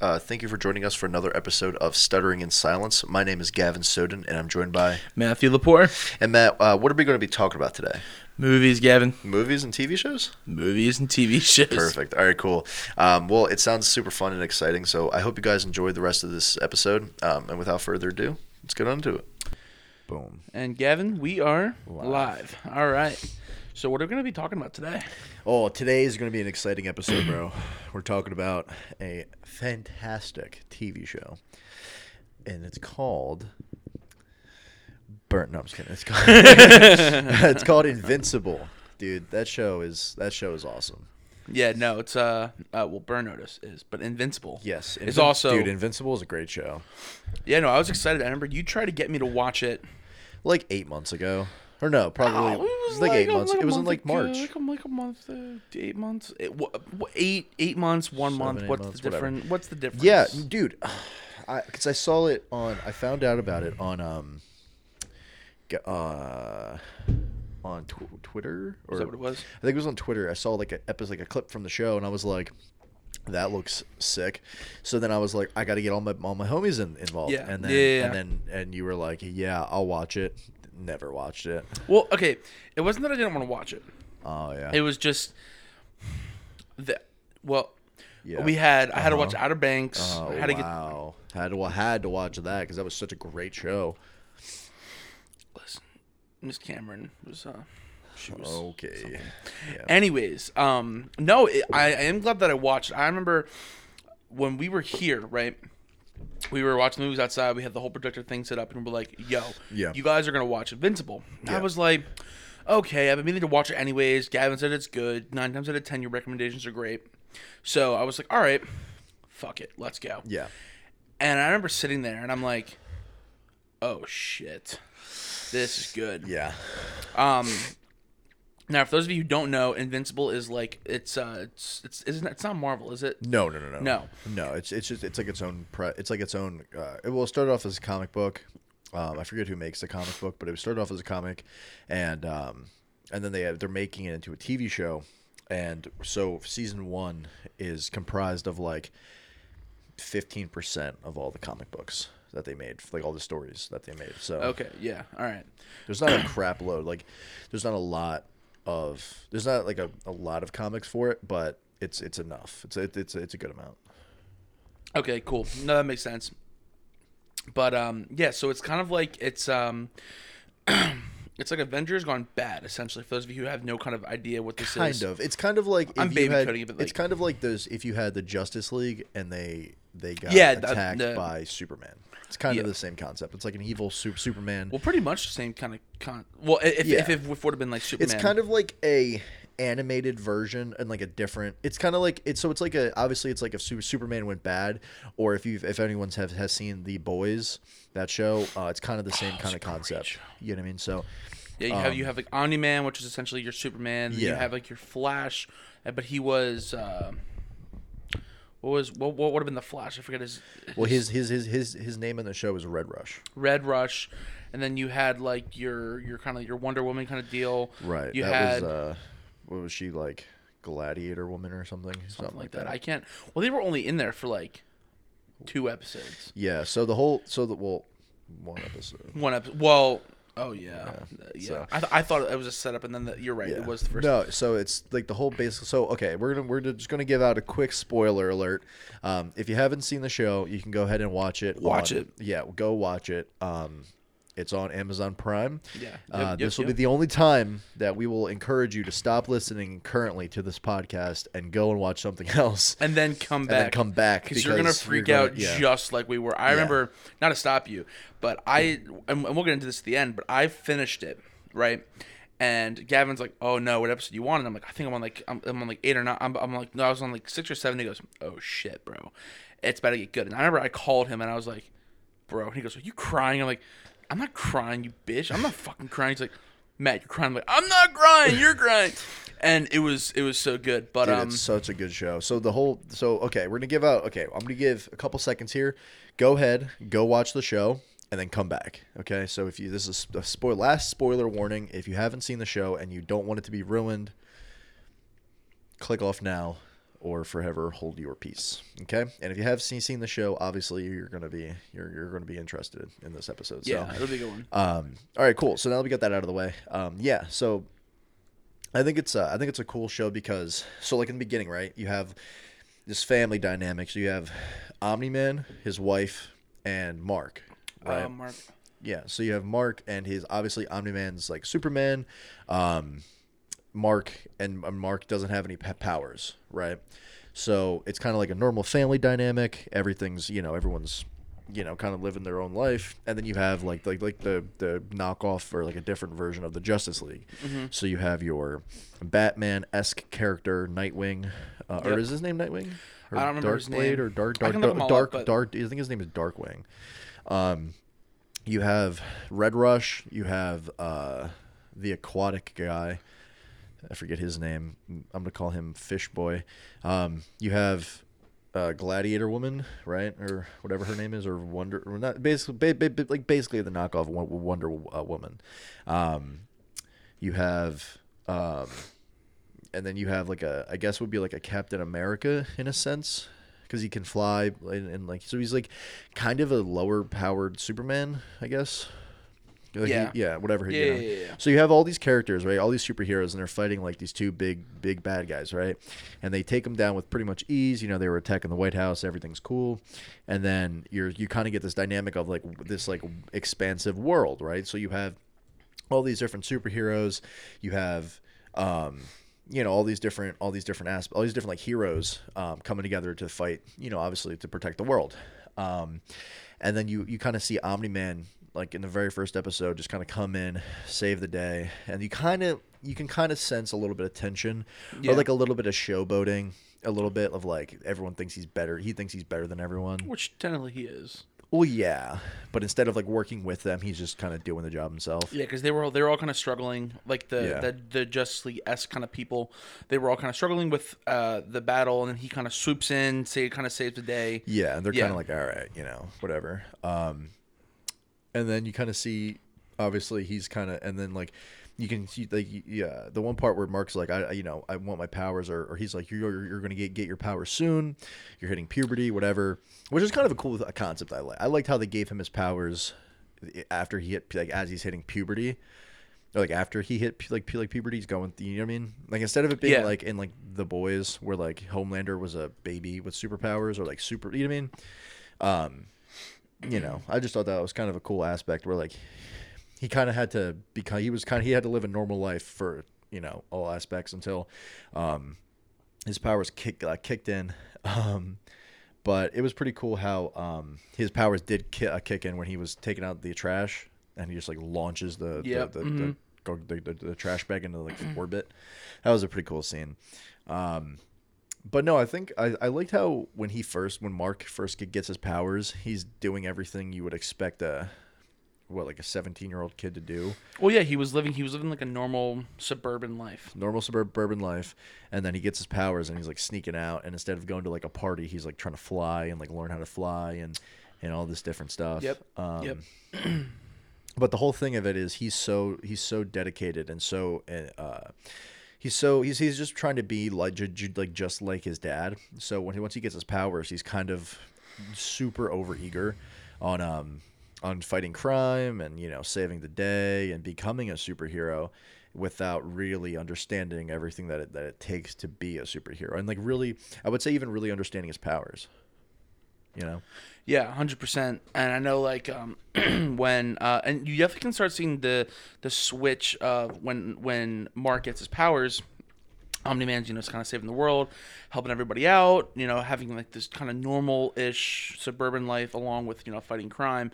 Uh, thank you for joining us for another episode of Stuttering in Silence. My name is Gavin Soden, and I'm joined by. Matthew Lepore. And Matt, uh, what are we going to be talking about today? Movies, Gavin. Movies and TV shows? Movies and TV shows. Perfect. All right, cool. Um, well, it sounds super fun and exciting, so I hope you guys enjoy the rest of this episode. Um, and without further ado, let's get on to it. Boom. And Gavin, we are Live. live. All right. So what are we going to be talking about today? Oh, today is going to be an exciting episode, bro. We're talking about a fantastic TV show, and it's called. Burnt. No, I'm just kidding. It's called. it's called Invincible, dude. That show is that show is awesome. Yeah, no, it's uh, uh well, Burn Notice is, but Invincible. Yes, Invin- also dude. Invincible is a great show. Yeah, no, I was excited. I remember you tried to get me to watch it. Like eight months ago, or no, probably Oh, it was like, eight a- months. a it was in like ago, March. Like, a- like a month, uh, eight months. It, wha- wha- eight, eight months, one Seven, month. What's months, the difference? What's the difference? Yeah, dude. Because I saw it on. I found out about it on um. Uh, on tw- Twitter or Is that what it was? I think it was on Twitter. I saw like a episode, like a clip from the show, and I was like, "That looks sick." So then I was like, "I got to get all my all my homies in, involved." Yeah. And then Yeah, yeah, and then and you were like, "Yeah, I'll watch it." Never watched it. Well, okay. It wasn't that I didn't want to watch it. Oh yeah. It was just the well. Yeah. We had I had to watch Uh-huh. Outer Banks. oh I had to wow. Had to had to watch that because that was such a great show. listen. Miss Cameron was uh she was Okay. Yeah. Anyways, um, no, it, I, I am glad that I watched. I remember when we were here, right? We were watching movies outside. We had the whole projector thing set up, and we were like, "Yo, Yeah. you guys are gonna watch Invincible." I was like, "Okay, I've been meaning to watch it anyways." Gavin said it's good. Nine times out of ten, your recommendations are great. So I was like, "All right, fuck it, let's go." yeah. And I remember sitting there, and I'm like, "Oh shit, this is good." Yeah. Um, now, for those of you who don't know, Invincible is like it's uh it's it's isn't it's not Marvel, is it? No, no, no, no, No. no. It's it's just it's like its own. Pre- it's like its own. Uh, it will start off as a comic book. Um, I forget who makes the comic book, but it started off as a comic, and um, and then they have, they're making it into a TV show, and so season one is comprised of like fifteen percent of all the comic books that they made, like all the stories that they made. So Okay, yeah, all right. there's not a crap load. Like there's not a lot of there's not like a, a lot of comics for it, but it's it's enough. It's it, it's it's a good amount. Okay, cool. No, that makes sense. But um, yeah, so it's kind of like it's um, it's like Avengers gone bad, essentially. For those of you who have no kind of idea what this Kind is, kind of. It's kind of like if I'm baby had, coding it, but, it's kind of like those if you had the Justice League and they they got Yeah, attacked the- by Superman. It's kind of the same concept. It's like an evil super, Superman. well, pretty much the same kind of con. Well, if Yeah. if it would have been like Superman, it's kind of like a animated version and like a different it's kind of like it's so it's like a obviously it's like if Su- superman went bad or if you've if anyone's have has seen the boys that show uh, it's kind of the same kind of Oh, a great concept show. you know what i mean so Yeah, you have you have like Omni Man, which is essentially your Superman. Then You Um, have like your Flash, uh, but he was uh, what was what what would have been the Flash? I forget his. well his his his his, his name in the show is red rush Red Rush, and then you had like your your kind of your Wonder Woman kind of deal. right You that had was uh what was she like gladiator woman or something something like that. I can't. Well, they were only in there for like two episodes. yeah so the whole so the well one episode One episode. Well. Oh yeah, yeah. so- I, th- I thought it was a setup, and then the, you're right. Yeah. It was the first. No, so it's like the whole basic. So okay, we're gonna we're just gonna give out a quick spoiler alert. Um, if you haven't seen the show, you can go ahead and watch it. Watch on- it. Yeah, go watch it. Um, it's on Amazon Prime. Yeah. Uh, Yep, yep, this will yep. be the only time that we will encourage you to stop listening currently to this podcast and go and watch something else. and then come And back. then come back because you're gonna freak you're gonna- out yeah. just like we were. I remember not to stop you, but I and we'll get into this at the end. But I finished it right, and Gavin's like, "Oh no, what episode you want?" And I'm like, "I think I'm on like I'm, I'm on like eight or nine. I'm, I'm like, no, I was on like six or seven. He goes, "Oh shit, bro, it's about to get good." And I remember I called him and I was like, "Bro," and he goes, "Are you crying?" I'm like, "I'm not crying, you bitch. I'm not fucking crying." He's like, "Matt, you're crying." I'm like, "I'm not crying. You're crying." And it was it was so good, but Dude, um, it's such a good show. So the whole so okay, we're gonna give out okay, I'm gonna give a couple seconds here. Go ahead, go watch the show, and then come back. Okay, so if you this is a spoil last spoiler warning. If you haven't seen the show and you don't want it to be ruined, click off now. Or forever hold your peace. Okay, and if you have seen, seen the show, obviously you're gonna be you're, you're gonna be interested in this episode. So. Yeah, it'll be a good one. Um, all right, cool. So now that we got that out of the way, um, yeah. So I think it's uh, I think it's a cool show because so like in the beginning, right? You have this family dynamic. So you have Omni Man, his wife, and Mark. Right. Uh, Mark. Yeah. So you have Mark and his obviously Omni Man's like Superman. Um, Mark and Mark doesn't have any powers, right? So it's kind of like a normal family dynamic. Everything's you know everyone's you know kind of living their own life, and then you have like like like the the knockoff or like a different version of the Justice League. So you have your Batman esque character Nightwing, uh, or is his name Nightwing? Or I don't remember his Darkblade name. or Dark Dark can look 'em all Dark up, Dark, I think his name is Darkwing. Um, you have Red Rush. You have uh, the aquatic guy. I forget his name. I'm gonna call him Fish Boy. Um, you have uh, Gladiator Woman, right, or whatever her name is, or Wonder, or not basically, ba- ba- like basically the knockoff Wonder uh, Woman. Um, you have, um, and then you have like a, I guess would be like a Captain America in a sense, because he can fly and, and like so he's like kind of a lower powered Superman, I guess. Like he- Yeah. yeah, whatever. Yeah, you know. yeah, yeah, yeah. So you have all these characters, right? All these superheroes, and they're fighting like these two big, big bad guys, right? And they take them down with pretty much ease. You know, they were attacking the White House. Everything's cool, and then you're you kind of get this dynamic of like this like expansive world, right? So you have all these different superheroes. You have, um, you know, all these different, all these different aspects, all these different like heroes um, coming together to fight. You know, obviously to protect the world. Um, and then you you kind of see Omni Man like in the very first episode just kind of come in, save the day, and you kind of you can kind of sense a little bit of tension Yeah. or like a little bit of showboating. A little bit of like everyone thinks he's better. He thinks he's better than everyone. Which technically he is. Well, yeah, but instead of like working with them, he's just kind of doing the job himself. Yeah, because they were all, they were all kind of struggling, like the Yeah. the, the Justice League s kind of people. They were all kind of struggling with uh, the battle, and then he kind of swoops in, say kind of saves the day. Yeah, and they're Yeah. kind of like, all right, you know, whatever. Um, and then you kind of see, obviously, he's kind of, and then like, you can see like, yeah, the one part where Mark's like, I, you know, I want my powers, or, or he's like, you're you're gonna get get your powers soon. You're hitting puberty, whatever, which is kind of a cool concept. I like. I liked how they gave him his powers after he hit like as he's hitting puberty. Or like after he hit like like puberty, he's going. You know what I mean? Like instead of it being Yeah. like in like the boys, where like Homelander was a baby with superpowers, or like super. You know what I mean? Um, you know, I just thought that was kind of a cool aspect where like he kind of had to become. He was kind of he had to live a normal life for you know all aspects until um his powers kick uh, kicked in. Um, but it was pretty cool how um his powers did ki- uh, kick in when he was taking out the trash and he just like launches the Yep, the, the, mhm. the, the, the, the trash bag into like orbit. That was a pretty cool scene. Um, but no, I think I, I liked how when he first when Mark first gets his powers, he's doing everything you would expect a what like a 17 year old kid to do. Well, yeah, he was living he was living like a normal suburban life. normal suburban life. And then he gets his powers and he's like sneaking out. And instead of going to like a party he's like trying to fly and like learn how to fly and and all this different stuff. Yep, um, yep. but the whole thing of it is he's so he's so dedicated and so uh he's so he's he's just trying to be like like just like his dad. So when he once he gets his powers he's kind of super overeager on um on fighting crime and you know saving the day and becoming a superhero without really understanding everything that it, that it takes to be a superhero. And like really I would say even really understanding his powers you know Yeah, hundred percent. And I know like um, when uh, and you definitely can start seeing the the switch of when when Mark gets his powers. Omni Man's, you know, is kind of saving the world, helping everybody out, you know, having like this kind of normal ish suburban life along with, you know, fighting crime.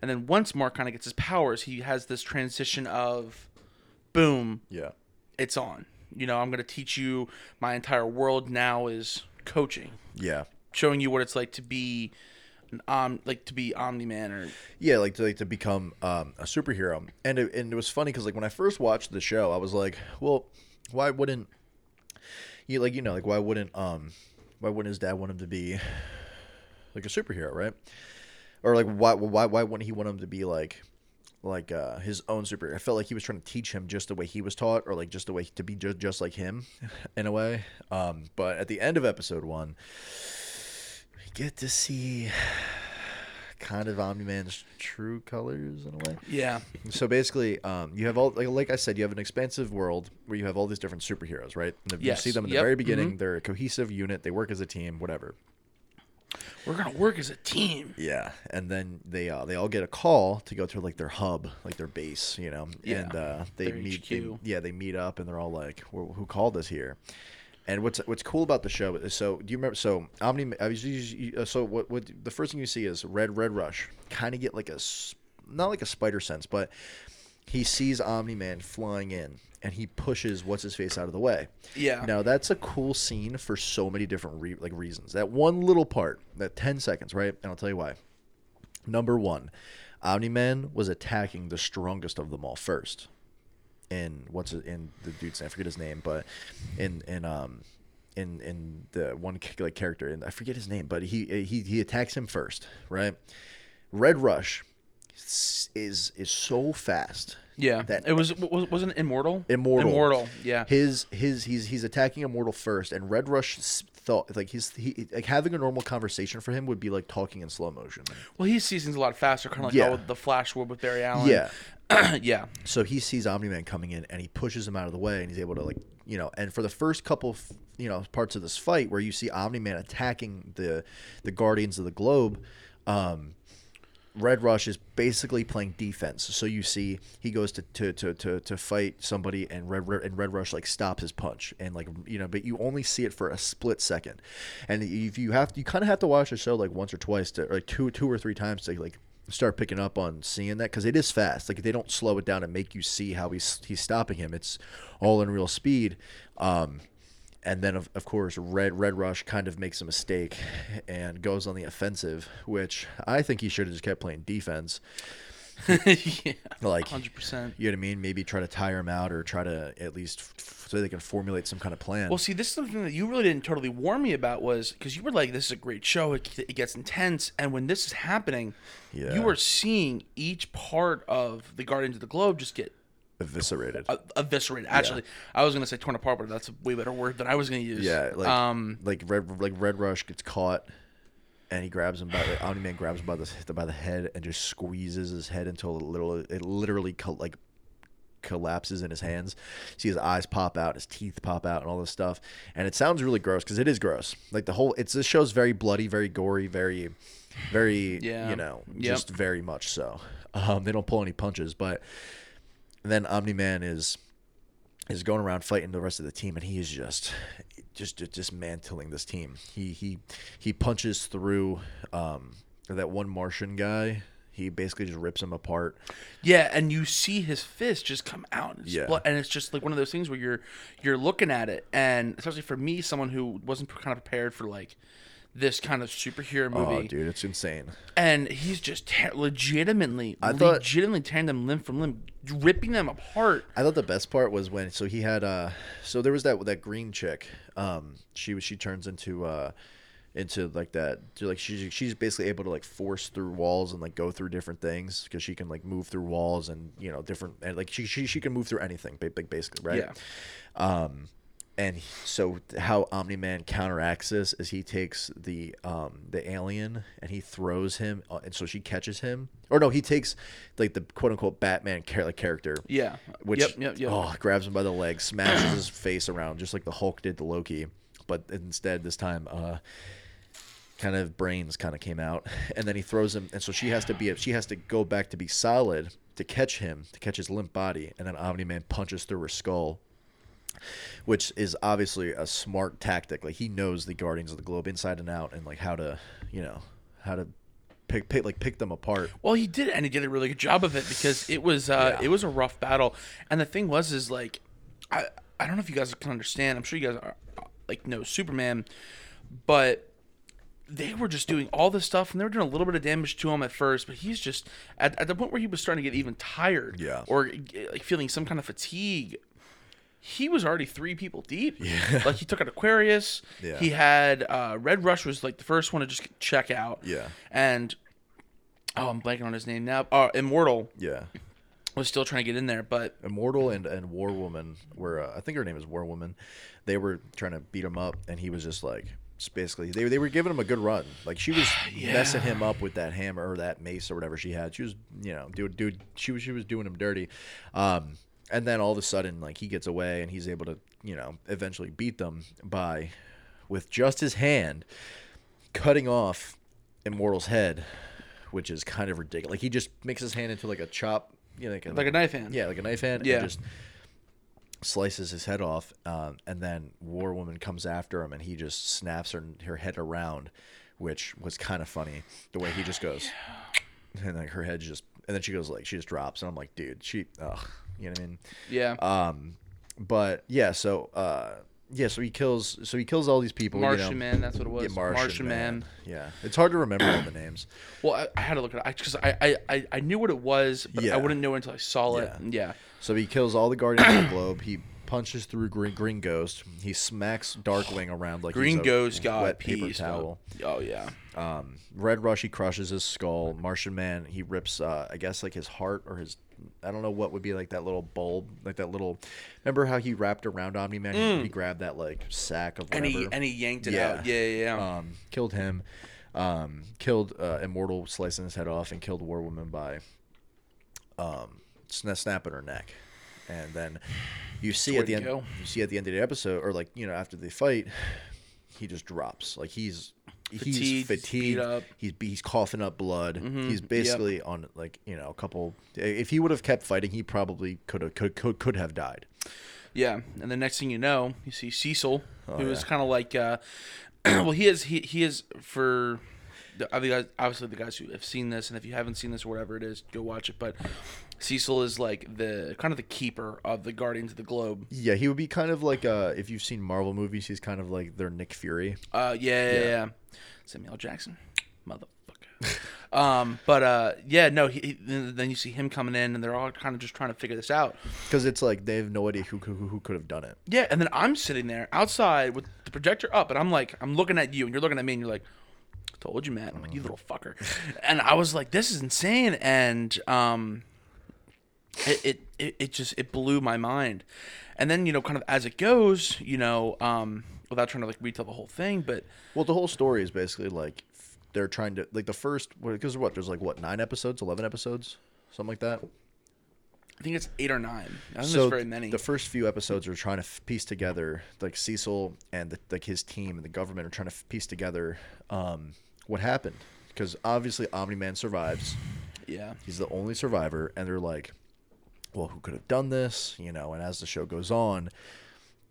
And then once Mark kind of gets his powers, he has this transition of boom, yeah it's on. You know, I'm going to teach you my entire world now is coaching, yeah showing you what it's like to be um like to be Omni Man or Yeah, like to like to become um, a superhero, and it, and it was funny because like when I first watched the show, I was like, well, why wouldn't you like you know like why wouldn't um why wouldn't his dad want him to be like a superhero, right? Or like why why why wouldn't he want him to be like like uh, his own superhero. I felt like he was trying to teach him just the way he was taught, or like just the way to be just just like him, in a way. Um, but at the end of episode one, we get to see kind of Omni Man's true colors in a way. Yeah. So basically, um, you have all like, like I said, you have an expansive world where you have all these different superheroes, right? And Yes. You see them in the Yep. very beginning. Mhm. They're a cohesive unit. They work as a team. Whatever. We're gonna work as a team. Yeah, and then they uh, they all get a call to go to like their hub, like their base, you know. Yeah, And uh, they their meet. They, yeah, they meet up, and they're all like, "Who who called us here?" And what's what's cool about the show is so do you remember so Omni I was- you- you- so what what the first thing you see is Red Red Rush kind of get like a not like a spider sense but he sees Omni Man flying in and he pushes what's his face out of the way. Yeah. Now that's a cool scene for so many different re- like reasons. That one little part, that 10 seconds, right? And I'll tell you why. Number 1, Omni Man was attacking the strongest of them all first. In what's it in the dude's I forget his name, but in in um in in the one like character and I forget his name, but he he he attacks him first, right? Red Rush is is so fast. Yeah. That- it was was wasn't immortal. Immortal. Immortal. Yeah. His his he's he's attacking Immortal first, and Red Rush thought like he's he like having a normal conversation for him would be like talking in slow motion. well, he sees things a lot faster, kind of like Yeah. how the Flash would with Barry Allen. Yeah. yeah. So he sees Omni Man coming in, and he pushes him out of the way, and he's able to like you know. And for the first couple f- you know parts of this fight, where you see Omni Man attacking the the Guardians of the Globe, um, Red Rush is basically playing defense. So you see he goes to to, to, to, to fight somebody and Red and Red Rush like stops his punch and like you know, but you only see it for a split second. And if you have you kind of have to watch the show like once or twice to or like two two or three times to like start picking up on seeing that because it is fast. Like they don't slow it down and make you see how he's he's stopping him. It's all in real speed. Um, and then of, of course red red rush kind of makes a mistake and goes on the offensive which i think he should have just kept playing defense yeah. like Hundred percent. you know what i mean maybe try to tire him out or try to at least f- so they can formulate some kind of plan Well, see, this is something that you really didn't totally warn me about was because you were like, "This is a great show. It, it gets intense." And when this is happening, Yeah. you are seeing each part of the Guardians of the Globe just get eviscerated uh, eviscerated. Actually, I was gonna say torn apart, but that's a way better word than I was gonna use. yeah like um, like red like red rush gets caught and he grabs him by the omni man grabs him by the by the head and just squeezes his head until it literally it literally co- like collapses in his hands. See his eyes pop out, his teeth pop out, and all this stuff. And it sounds really gross because it is gross. Like the whole, it's this show's very bloody, very gory, very, very, Yeah. you know, Yep. just very much so. Um, they don't pull any punches, but then Omni Man is is going around fighting the rest of the team, and he is just just just dismantling this team. He he he punches through um, that one Martian guy. He basically just rips him apart. yeah, and you see his fist just come out, and, Yeah. and it's just like one of those things where you're you're looking at it, and especially for me, someone who wasn't kind of prepared for like this kind of superhero movie, Oh, dude, it's insane. and he's just te- legitimately, I thought- legitimately tearing them limb from limb, ripping them apart. I thought the best part was when so he had uh so there was that that green chick um she was she turns into uh into like that to, like she's she's basically able to like force through walls and like go through different things because she can like move through walls and you know different and like she she, she can move through anything ba- ba- basically right Yeah. um and so how Omni Man counteracts this is he takes the um the alien and he throws him uh, and so she catches him. Or no he takes like the quote unquote Batman char- like character. Yeah. which yep, yep, yep. oh grabs him by the leg smashes his face around just like the hulk did to loki. But instead this time uh kind of brains kind of came out. And then he throws him and so she has to be she has to go back to be solid to catch him to catch his limp body. And then omni-man punches through her skull which is obviously a smart tactic like he knows the guardians of the globe inside and out and like how to you know how to pick, pick like pick them apart Well, he did, and he did a really good job of it because it was uh, Yeah. it was a rough battle. And the thing was, is like, I I don't know if you guys can understand. I'm sure you guys are like know Superman, but they were just doing all this stuff, and they were doing a little bit of damage to him at first. But he's just at, at the point where he was starting to get even tired, Yeah. or like feeling some kind of fatigue. He was already three people deep. Yeah. Like he took out Aquarus. Yeah. He had uh, Red Rush was like the first one to just check out. Yeah. And oh, I'm blanking on his name now. Uh, Immortal. yeah was still trying to get in there, but Immortal and and War Woman were uh, I think her name is War Woman. They were trying to beat him up, and he was just like basically they they were giving him a good run. Like she was messing him up with that hammer or that mace or whatever she had. She was you know dude dude she was she was doing him dirty. Um, and then all of a sudden like he gets away and he's able to you know eventually beat them by with just his hand cutting off Immortal's head, which is kind of ridiculous. Like he just makes his hand into like a chop, you know, like a, like a knife hand. yeah, like a knife hand. Yeah. And just slices his head off, um, and then War Woman comes after him, and he just snaps her her head around, which was kind of funny. The way he just goes, and like her head just, and then she goes like she just drops, and I'm like, dude, she, ugh, you know what I mean? yeah. Um, but yeah, so uh, yeah, so he kills, so he kills all these people. Martian you know? Man, that's what it was. Yeah, Martian, Martian man. Man. Yeah, it's hard to remember all the names. Well, I, I had to look at it because I, I, I, I knew what it was, but Yeah. I wouldn't know until I saw it. Yeah. Yeah. So he kills all the Guardians of the Globe. He punches through Green, Green Ghost. He smacks Darkwing around like Green Ghost got wet paper peas. towel. Oh yeah. Um, Red Rush he crushes his skull. Martian Man he rips uh, I guess like his heart or his I don't know what would be like that little bulb like that little. Remember how he wrapped around Omni Man? He, he grabbed that like sack of And whatever. he and he yanked it Yeah. out. Yeah, yeah, yeah. um, killed him. Um, killed uh, Immortal, slicing his head off, and killed War Woman by um, snapping her neck. And then you see at the end, go. you see at the end of the episode, or like you know after the fight, he just drops. Like he's Fatigued, beat fatigued. up. He's he's coughing up blood. Mhm, He's yep. basically on like you know a couple. If he would have kept fighting, he probably could have could, could could have died. Yeah, and the next thing you know, you see Cecil, Oh, who is yeah. kind of like, uh, well, he is he he is for the other guys, obviously the guys who have seen this, and if you haven't seen this or whatever it is, go watch it. But Cecil is like the kind of the keeper of the Guardians of the Globe. Yeah, he would be kind of like uh, if you've seen Marvel movies, he's kind of like their Nick Fury. Uh, yeah, yeah, Yeah. yeah. Samuel Jackson, motherfucker. um, but uh, yeah, no. He, he- then then you see him coming in, and they're all kind of just trying to figure this out. Because it's like they have no idea who who, who could have done it. Yeah, and then I'm sitting there outside with the projector up, and I'm like, I'm looking at you, and you're looking at me, and you're like, "Told you, man." I'm like, "You little fucker," and I was like, "This is insane," and um, it it it, it just it blew my mind, and then you know, kind of as it goes, you know, um, without trying to like retell the whole thing, but Well, the whole story is basically like they're trying to like the first because what there's like what nine episodes, eleven episodes, something like that. I think it's eight or nine. I don't think so there's very many. the first few episodes are trying to f- piece together like Cecil and the, like his team and the government are trying to f- piece together um, what happened because obviously Omni Man survives. yeah, He's the only survivor, and they're like, well, who could have done this? You know, and as the show goes on,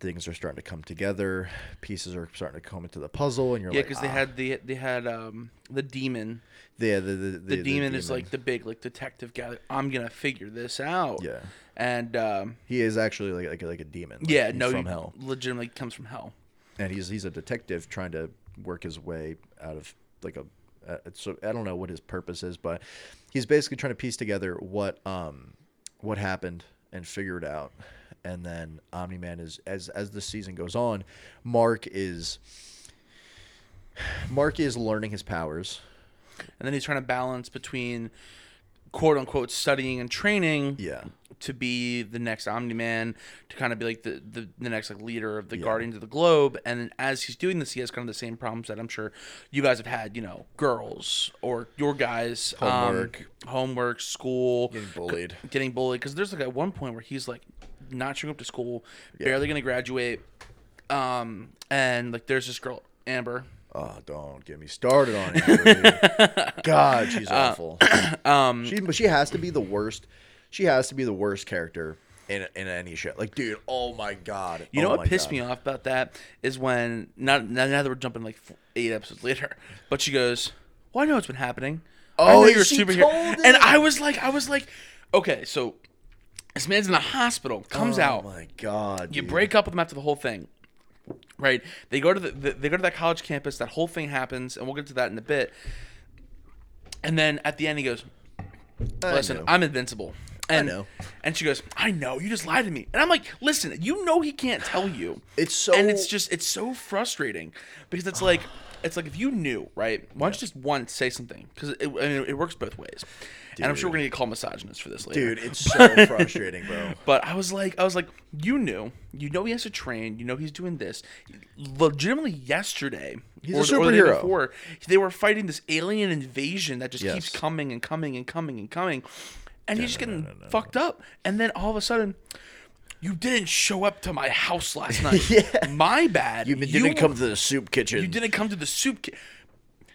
things are starting to come together. Pieces are starting to come into the puzzle, and you're yeah, like, because they "Ah." had the they had um the demon. yeah, the, the, The, demon is like the big like detective guy. Like, I'm gonna figure this out. yeah. and um, He is actually like like, like a demon. Like, yeah, no, from he hell, legitimately comes from hell. and he's he's a detective trying to work his way out of like a. Uh, so I don't know what his purpose is, but he's basically trying to piece together what um what happened and figure it out. And then Omni Man is as as the season goes on, Mark is Mark is learning his powers. And then he's trying to balance between quote unquote studying and training Yeah. To be the next Omni Man, to kind of be like the, the, the next like leader of the Yeah. Guardians of the Globe. And as he's doing this, he has kind of the same problems that I'm sure you guys have had, you know, girls or your guys Homework. um, homework, school, Getting bullied. getting bullied. Because there's like at one point where he's like not showing up to school, barely gonna graduate. Um, and like there's this girl Amber. Oh, don't get me started on it. God, she's Uh, awful. Um, She but she has to be the worst. She has to be the worst character in in any show. Like, dude, oh my god. You know oh what pissed God. me off about that is when not now that we're jumping like eight episodes later, but she goes, "Well, I know what's been happening. Oh, you're a superhero." And. I was like, I was like, okay, so this man's in the hospital, comes oh out, Oh my god. you dude. break up with him after the whole thing. Right? They go to the, the they go to that college campus. That whole thing happens, and we'll get to that in a bit. And then at the end, he goes, listen. I'm invincible. And, know. And she goes, I know, you just lied to me. And I'm like, listen, you know he can't tell you. It's so And it's just it's so frustrating because it's like it's like if you knew, right? Why don't you just once say something? Because it, I mean, it works both ways. And I'm sure we're gonna get called misogynist for this later. Dude, it's so frustrating, bro. But I was like, I was like, you knew, you know, he has to train. You know, he's doing this. Legitimately, yesterday, He's a or, the- or the day superhero. before, they were fighting this alien invasion that just Yes. keeps coming and coming and coming and coming, and he's just getting fucked up. And then all of a sudden. You didn't show up to my house last night. Yeah. My bad. You didn't come to the soup kitchen. You didn't come to the soup. Ki-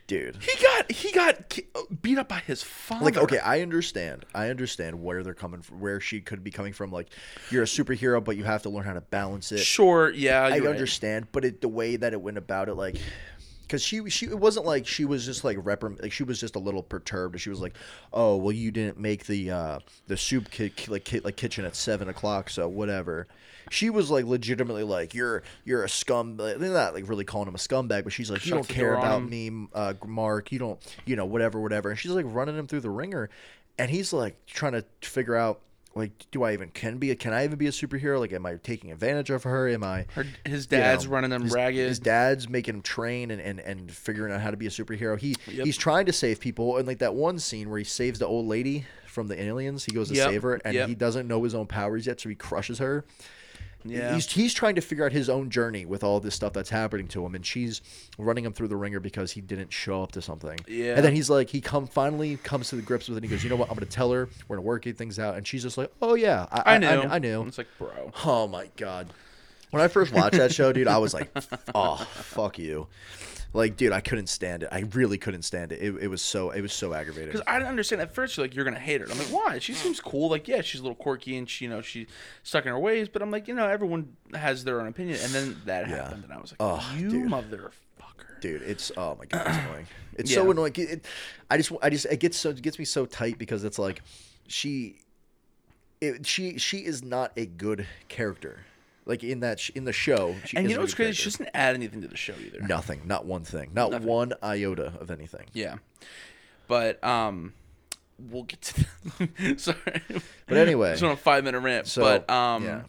dude. he got he got ki- beat up by his father. Like, okay, I understand. I understand where they're coming from, where she could be coming from. Like, you're a superhero, but you have to learn how to balance it. Sure, yeah, I you're right. understand, but it, the way that it went about it, like, because she she it wasn't like she was just like reprim like she was just a little perturbed. She was like, "Oh, well, you didn't make the uh the soup ki- like ki- like kitchen at seven o'clock, so whatever." She was like legitimately like, "You're you're a scum." They're not like really calling him a scumbag, but she's like, "You don't care about me, uh, Mark. You don't, you know, whatever, whatever." And she's like running him through the ringer, and he's like trying to figure out. Like, do I even can be? A, can I even be a superhero? Like, am I taking advantage of her? Am I? Her, his you dad's know, running them his, ragged. His dad's making him train and, and, and figuring out how to be a superhero. He Yep. he's trying to save people, and like that one scene where he saves the old lady from the aliens. He goes to Yep, save her, and yep. he doesn't know his own powers yet, so he crushes her. Yeah, He's he's trying to figure out his own journey with all this stuff that's happening to him, and she's running him through the ringer because he didn't show up to something. Yeah. And then he's like, he come finally comes to the grips with it. and He goes, you know what? I'm gonna tell her. We're gonna work things out. And she's just like, oh yeah, I, I knew. I, I knew. It's like, bro. Oh my god. When I first watched that show, dude, I was like, "Oh, fuck you!" Like, dude, I couldn't stand it. I really couldn't stand it. It, it was so, it was so aggravating. Because I didn't understand at first. You're like, you're gonna hate her. I'm like, why? She seems cool. Like, yeah, she's a little quirky and she, you know, she's stuck in her ways. But I'm like, you know, everyone has their own opinion. And then that Yeah. happened, and I was like, Oh, you dude. motherfucker. dude, it's oh my god, it's annoying. It's Yeah. so annoying. It, it- I just, I just, it gets so, it gets me so tight because it's like, she, it, she, she is not a good character. Like in that, sh- in the show, she And you know what's crazy? She doesn't add anything to the show either. Nothing, not one thing, not Nothing. one iota of anything. Yeah, but um, we'll get to. that. sorry, But anyway, just on a five minute rant. So, but um, yeah.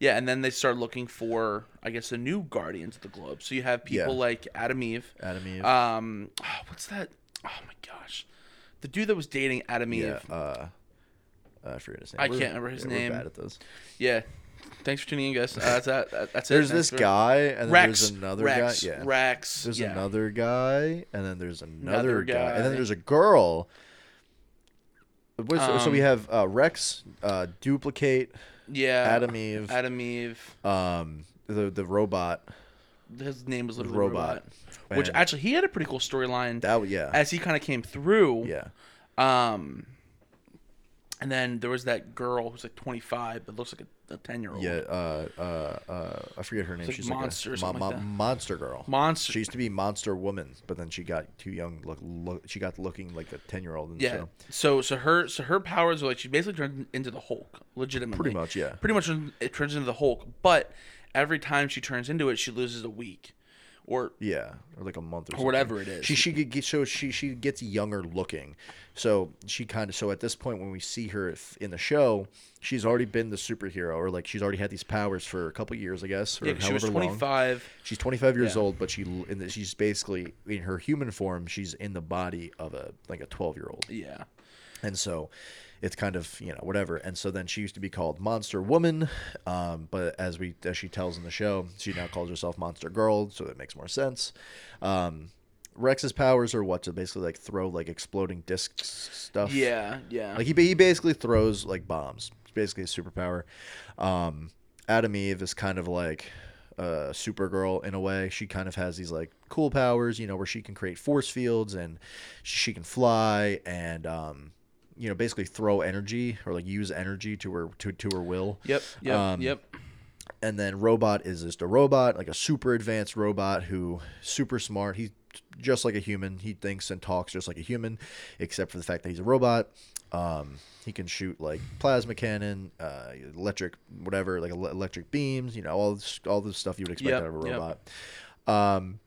yeah. and then they start looking for, I guess, a new Guardians of the Globe. So you have people Yeah. like Atom Eve. Atom Eve. Um, oh, what's that? Oh my gosh, the dude that was dating Atom Eve. yeah, uh, I forget his name. I can't remember his yeah, name. We're bad at this. Yeah. Thanks for tuning in, guys. Uh, that's that. that- That's it. There's Thanks this for- guy, and then Rex. there's another Rex. guy. Yeah. Rex. There's yeah. another guy, and then there's another, Another guy. and then guy. there's a girl. What's- so we Um, have uh, Rex, uh, Dupli-Kate, Yeah. Atom Eve, Atom Eve. um, the the robot. His name was literally Robot. Robot. Which And- actually he had a pretty cool storyline That w- yeah, as he kind of came through. yeah, Um, and then there was that girl who's like 25 but looks like a 10 year old. yeah. Uh, uh, uh, I forget her name. like She's Monster like a something like that. monster girl. Monster. She used to be monster woman, but then she got too young. Look, look she got looking like a ten year old yeah. show. So so her so her powers are like she basically turned into the Hulk, legitimately. Pretty much, yeah. Pretty much it turns into the Hulk, but every time she turns into it, she loses a week, or Yeah, or like a month or, Or whatever it is. She she so she she gets younger looking, so she kind of so at this point when we see her in the show, she's already been the superhero or like she's already had these powers for a couple years, I guess. Or yeah, she was however long. 25. She's 25 years Yeah. old, but she in the, she's basically in her human form. She's in the body of a like a 12 year old, Yeah. and so it's kind of you know whatever. And so then she used to be called Monster Woman, um, but as we as she tells in the show, she now calls herself Monster Girl, so it makes more sense. Um, Rex's powers are what to basically like throw like exploding discs stuff. Yeah, yeah. Like he, he basically throws like bombs. Basically a superpower. Um, Atom Eve is kind of like a Supergirl in a way. She kind of has these like cool powers, you know, where she can create force fields and she can fly and um, you know, basically throw energy or like use energy to her to to her will. yep, yep, um, yep. And then robot is just a robot, like a super advanced robot who super smart. He's just like a human. He thinks and talks just like a human, except for the fact that he's a robot. Um, he can shoot like plasma cannon, uh, electric, whatever, like ele- electric beams. You know, all this, all the stuff you would expect Yep, out of a yep. robot. Um,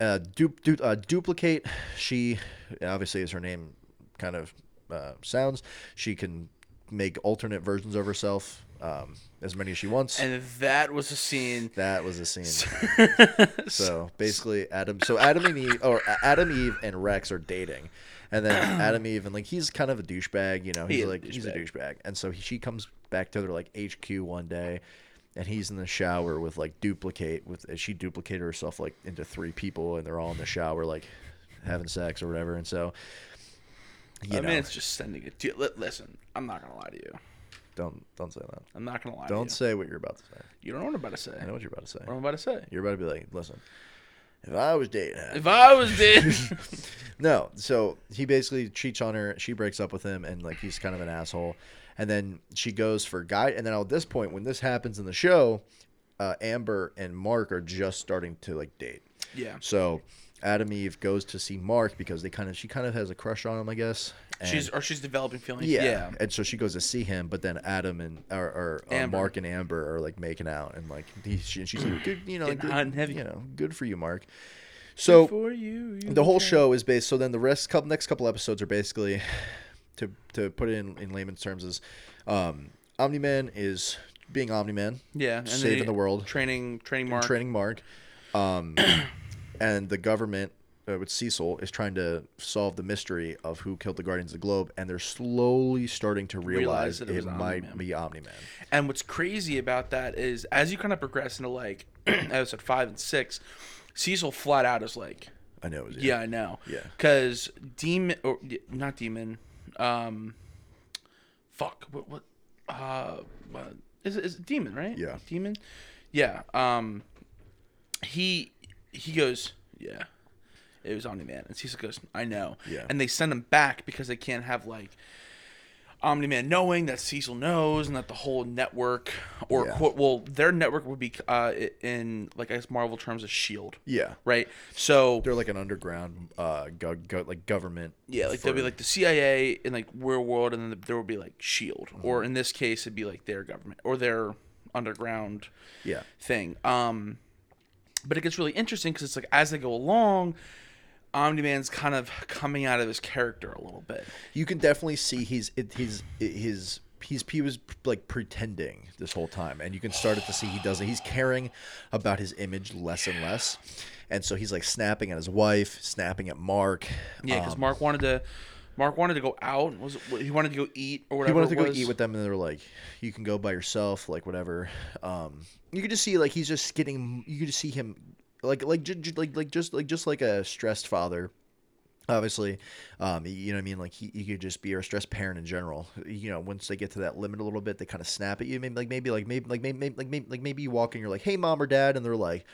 uh, du- du- uh, Dupli-Kate. She obviously, as her name kind of uh, sounds, she can make alternate versions of herself, um, as many as she wants. And that was a scene. that was a scene. so basically, Adam. So Adam and Eve, or Adam, Eve, and Rex are dating, and then Adam, Eve, and like he's kind of a douchebag. You know, He he's is a like he's a douchebag. douchebag, and so he, she comes back to their like HQ one day. And he's in the shower with like duplicate with she duplicated herself like into three people and they're all in the shower like having sex or whatever and so you I know mean, it's just sending it to. Li- Listen, I'm not gonna lie to you. don't don't say that I'm not gonna lie. to don't you. say what you're about to say You don't know what I'm about to say. I know what you're about to say What I'm about to say. you're about to be like listen if I was dating her If I was dead, No, so he basically cheats on her. She breaks up with him, and like he's kind of an asshole. And then she goes for guy. And then at this point, when this happens in the show, uh, Amber and Mark are just starting to like date. yeah, So Atom Eve goes to see Mark because they kind of she kind of has a crush on him, I guess. And- she's or she's developing feelings. yeah. Yeah, and so she goes to see him, but then Adam and or, or uh, Amber. Mark and Amber are like making out, and like he, she, and she's like, good, you know, Getting good, hot and heavy. you know, good for you, Mark. So for you, you the whole can- show is based. So then the rest, couple next couple episodes are basically, to to put it in in layman's terms, is um, Omni Man is being Omni Man, Yeah, and saving he- the world, training, training Mark. training Mark, um, and the government. Uh, with Cecil is trying to solve the mystery of who killed the Guardians of the Globe, and they're slowly starting to realize, Realize that it it, might Omni-Man. be Omni Man. And what's crazy about that is, as you kind of progress into like episode five and six, Cecil flat out is like, I know. It was, "Yeah, I know." Yeah. Because demon or not demon, um, fuck, what what, uh, what- is it, is it demon right? Yeah. demon. Yeah. Um, he he goes, yeah. It was Omni Man, and Cecil goes, "I know." Yeah. And they send him back because they can't have like Omni Man knowing that Cecil knows, and that the whole network, or Yeah. quote, well, their network would be uh, in like I guess Marvel terms, a Shield, Yeah. right? So They're like an underground, uh, go, go, like government. yeah, like there'll be for- like the CIA in like real world, and then there will be like Shield, Mm-hmm. or in this case, it'd be like their government or their underground yeah. thing. Um, but it gets really interesting because it's like as they go along, Omni Man's kind of coming out of his character a little bit. you can definitely see he's it, he's his he's he was like pretending this whole time and you can start to see he doesn't he's caring about his image less and less and so he's like snapping at his wife snapping at mark Yeah, because Um, Mark wanted to. Mark wanted to go out. Was it, he wanted to go eat or whatever? he wanted to go eat with them and they were like you can go by yourself like whatever um you could just see like he's just getting you could just see him like like ju- ju- like like just like just like a stressed father obviously um you know what i mean like he, he could just be a stressed parent in general you know once they get to that limit a little bit they kind of snap at you maybe like maybe like maybe like maybe, maybe like maybe like maybe you walk in you're like hey mom or dad and they're like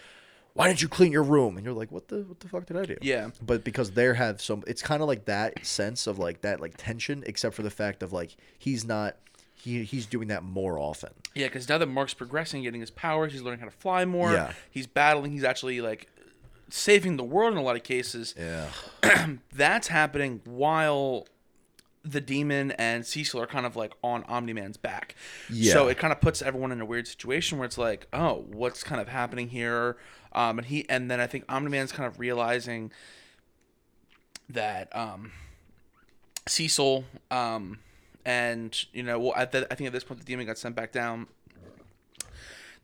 why didn't you clean your room and you're like what the what the fuck did i do Yeah. but because there have some it's kind of like that sense of like that like tension except for the fact of like he's not he, he's doing that more often Yeah, because now that Mark's progressing, getting his powers, he's learning how to fly more. Yeah. He's battling. He's actually like saving the world in a lot of cases. yeah That's happening while the demon and Cecil are kind of like on Omni Man's back. Yeah. So it kind of puts everyone in a weird situation where it's like, oh, what's kind of happening here? Um, and he and then I think Omni Man's kind of realizing that um, Cecil um, and you know, well, at the, I think at this point the demon got sent back down.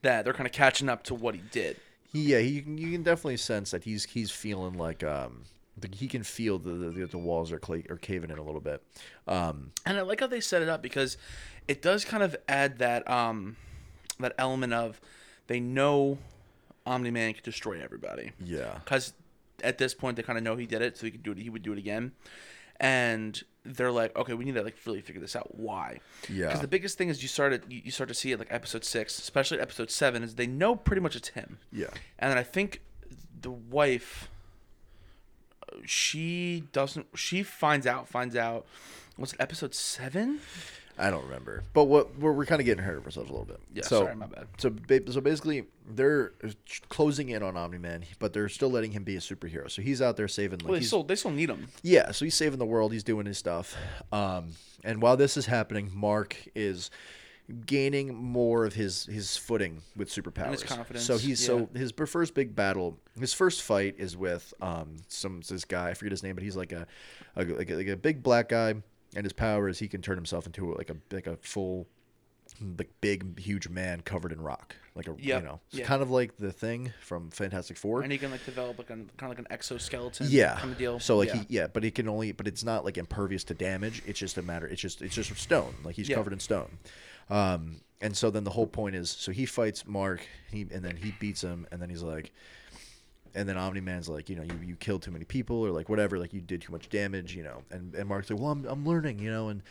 That they're kind of catching up to what he did. yeah he, you can- definitely sense that he's he's feeling like um the, he can feel the the, the walls are cla- are caving in a little bit um And I like how they set it up because it does kind of add that um that element of they know Omni Man can destroy everybody. yeah Because at this point they kind of know he did it, so he could do it. He would do it again, and they're like, okay, we need to like really figure this out. Why? Yeah. Because the biggest thing is you started you, you start to see it like episode six, especially episode seven, is they know pretty much it's him. yeah And then I think the wife, uh, she doesn't. She finds out. Finds out. Was it episode seven? I don't remember, but what we're, we're kind of getting ahead of ourselves a little bit. Yeah, so, sorry, my bad. So, ba- so basically, they're closing in on Omni Man, but they're still letting him be a superhero. So he's out there saving. Like, Well, they still they still need him. yeah, so he's saving the world. He's doing his stuff. Um, and while this is happening, Mark is gaining more of his his footing with superpowers. his confidence, So he's yeah. so his first big battle, his first fight is with um some this guy I forget his name, but he's like a, a like a, like a big black guy. And his power is he can turn himself into like a like a full, like big huge man covered in rock, like a Yep, you know, it's kind of like the thing from Fantastic Four. And he can like develop like an, kind of like an exoskeleton. Yeah. Kind of deal. So like yeah. he yeah, but he can only but it's not like impervious to damage. It's just a matter. It's just it's just stone. Like he's covered in stone. Um, and so then the whole point is so he fights Mark, he and then he beats him, and then he's like, and then Omni Man's like, you know, you, you killed too many people or like whatever, like you did too much damage, you know. And and Mark's like, well, I'm I'm learning, you know. And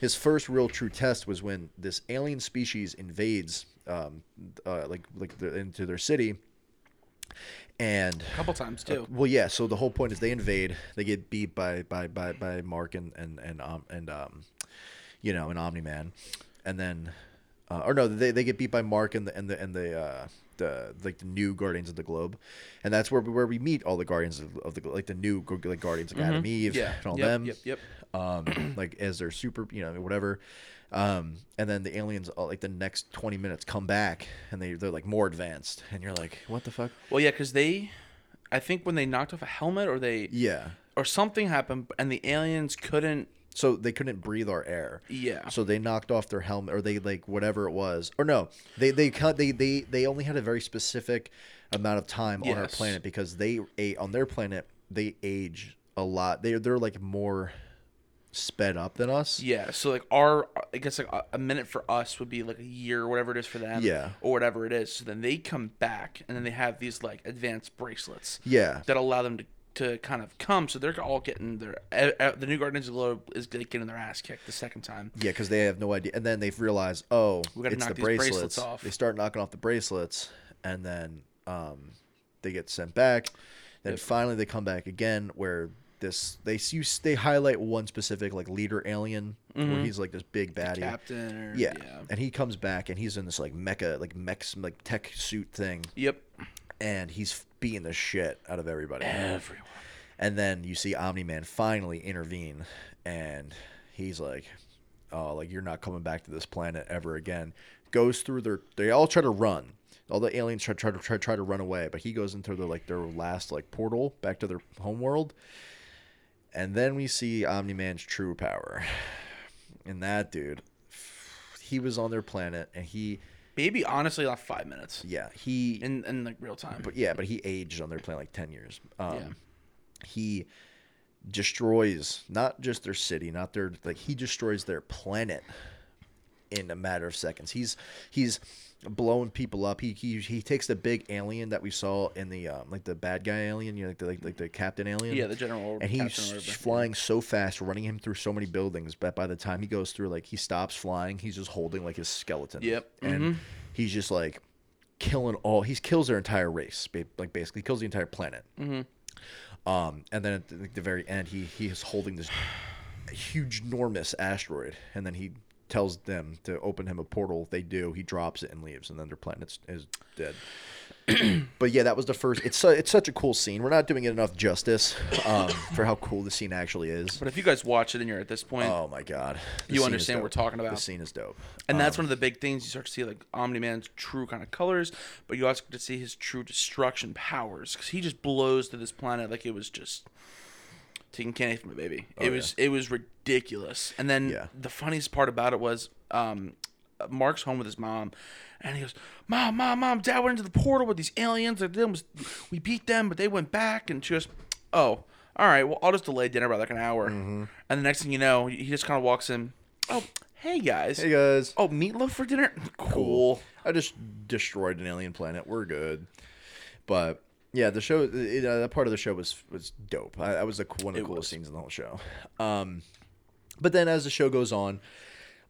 his first real true test was when this alien species invades, um, uh, like like the, into their city. And a couple times too. well, yeah. So the whole point is they invade. They get beat by by by, by Mark and and and um and um, you know, an Omni Man, and then, uh, or no, they, they get beat by Mark and the and the and the uh, the like the new Guardians of the Globe, and that's where we, where we meet all the Guardians of, of the like the new like Guardians of Atom Eve Mm-hmm. Yeah. and all yep, them Yep. Yep. um, like as their super, you know, whatever. Um, and then the aliens, uh, like the next twenty minutes, come back and they they're like more advanced, and you're like, what the fuck? Well, yeah, because they, I think when they knocked off a helmet or they Yeah. or something happened, and the aliens couldn't. So they couldn't breathe our air. Yeah. So they knocked off their helmet, or they like whatever it was, or no, they they cut they they they only had a very specific amount of time on our planet because they ate on their planet they age a lot. They they're like more sped up than us. Yeah, so like our, I guess like a, a minute for us would be like a year, or whatever it is for them. Yeah. Or whatever it is. So then they come back, and then they have these like advanced bracelets. Yeah. That allow them to, to kind of come. So they're all getting their uh, the new Guardians of the Globe is getting their ass kicked the second time. Yeah, because they have no idea, and then they've realized, oh, We gotta it's knock the these bracelets. bracelets off. They start knocking off the bracelets, and then um, they get sent back. Then Yep. finally, they come back again, where this they use they highlight one specific like leader alien, where he's like this big baddie. Captain or yeah. yeah. and he comes back, and he's in this like mecha like mech like tech suit thing, Yep. and he's beating the shit out of everybody. Everyone. And then you see Omni Man finally intervene, and he's like, "Oh, like you're not coming back to this planet ever again." Goes through their. They all try to run. All the aliens try, try to try, try to run away, but he goes into their like their last like portal back to their home world. And then we see Omni Man's true power, and that dude, he was on their planet, and he, Maybe honestly, like five minutes yeah, he, in in like real time. but yeah, but he aged on their planet like ten years. Um, Yeah. He destroys not just their city, not their like he destroys their planet in a matter of seconds. He's he's blowing people up. He he he takes the big alien that we saw in the um, like the bad guy alien, you know, like the like, like the captain alien. yeah, the general. and he's captain flying so fast, running him through so many buildings. But by the time he goes through, like he stops flying, he's just holding like his skeleton. Yep. and Mhm. he's just like killing all. He kills their entire race, like basically kills the entire planet. Mm-hmm. Um, and then at the, the very end, he he is holding this huge, enormous asteroid, and then he tells them to open him a portal. They do. He drops it and leaves, and then their planet is dead. but yeah, that was the first. It's su- it's such a cool scene. We're not doing it enough justice um, for how cool the scene actually is. But if you guys watch it and you're at this point, Oh my god, You understand what we're talking about. The scene is dope. And Um, that's one of the big things you start to see, like Omni Man's true kind of colors, but you also get to see his true destruction powers because he just blows to this planet like it was just taking candy from a baby. it was it was ridiculous. And then Oh, Yeah. the funniest part about it was um, Mark's home with his mom, and he goes, "Mom, mom, mom, Dad went into the portal with these aliens. Like, was, we beat them, but they went back." And she goes, "Oh." All right, well, I'll just delay dinner by like an hour. Mm-hmm. And the next thing you know, he just kind of walks in. Oh, hey guys. hey guys, Oh, meatloaf for dinner? Cool. I just destroyed an alien planet. We're good. But yeah, the show, it, uh, that part of the show was was dope. I, that was the, one of the coolest scenes in the whole show. Um, but then as the show goes on,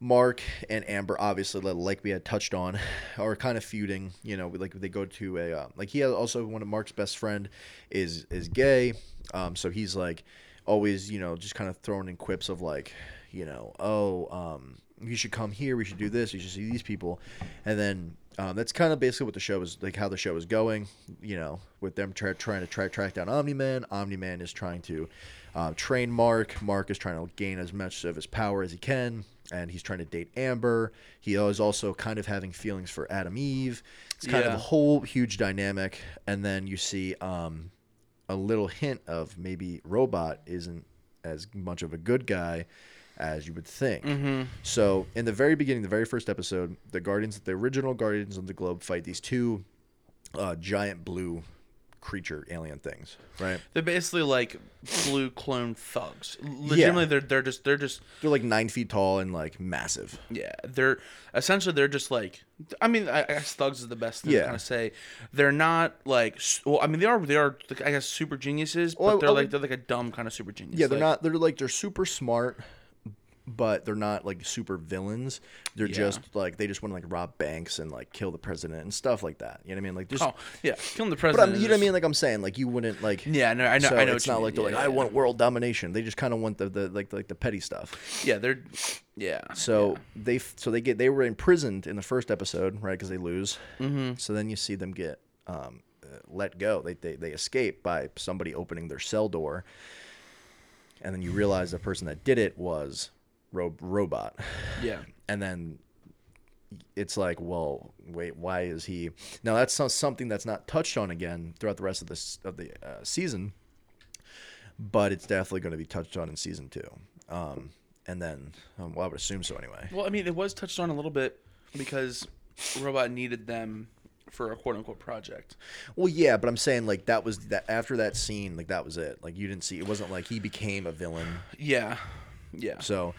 Mark and Amber, obviously, like we had touched on, are kind of feuding. You know, like they go to a uh, like he has also one of Mark's best friend is is gay, um, so he's like always you know just kind of throwing in quips of like you know oh um, you should come here, we should do this, you should see these people, and then um, that's kind of basically what the show is like how the show is going. You know, with them try, trying to try track down Omni Man. Omni Man is trying to uh, train Mark. Mark is trying to gain as much of his power as he can, and he's trying to date Amber. He is also kind of having feelings for Atom Eve. It's kind of a whole huge dynamic, and then you see um, a little hint of maybe Robot isn't as much of a good guy as you would think. Mm-hmm. So in the very beginning, the very first episode, the Guardians, the original Guardians of the Globe, fight these two uh, giant blue creature alien things, right? They're basically like blue clone thugs. Legitimately, they're they're just they're just They're like nine feet tall and like massive. yeah. They're essentially they're just like I mean I I guess thugs is the best thing to Yeah. kind of say. They're not like well I mean they are they are I guess super geniuses, but Well, they're I like they're like a dumb kind of super genius. Yeah, they're Like, not. They're like they're super smart, but they're not like super villains. They're Yeah. just like they just want to like rob banks and like kill the president and stuff like that. You know what I mean? Like just. Oh yeah, killing the But president. I'm, you know what I mean? Like I'm saying, like you wouldn't like. Yeah, no, I know. So I know. it's not mean. like they're Yeah, like yeah, I want world domination. They just kind of want the, the like like the petty stuff. Yeah, they're yeah. So they so they get they were imprisoned in the first episode, right? Because they lose. Mm-hmm. So then you see them get um, let go. They, they they escape by somebody opening their cell door, and then you realize the person that did it was ro- robot. yeah. And then it's like, well, wait, why is he? Now that's something that's not touched on again throughout the rest of this of the uh, season, but it's definitely going to be touched on in season two. Um, and then, um, well, I would assume so anyway. Well, I mean, it was touched on a little bit because robot needed them for a quote unquote project. Well, yeah, but I'm saying like that was that after that scene, like that was it. Like you didn't see it wasn't like he became a villain. Yeah, yeah. So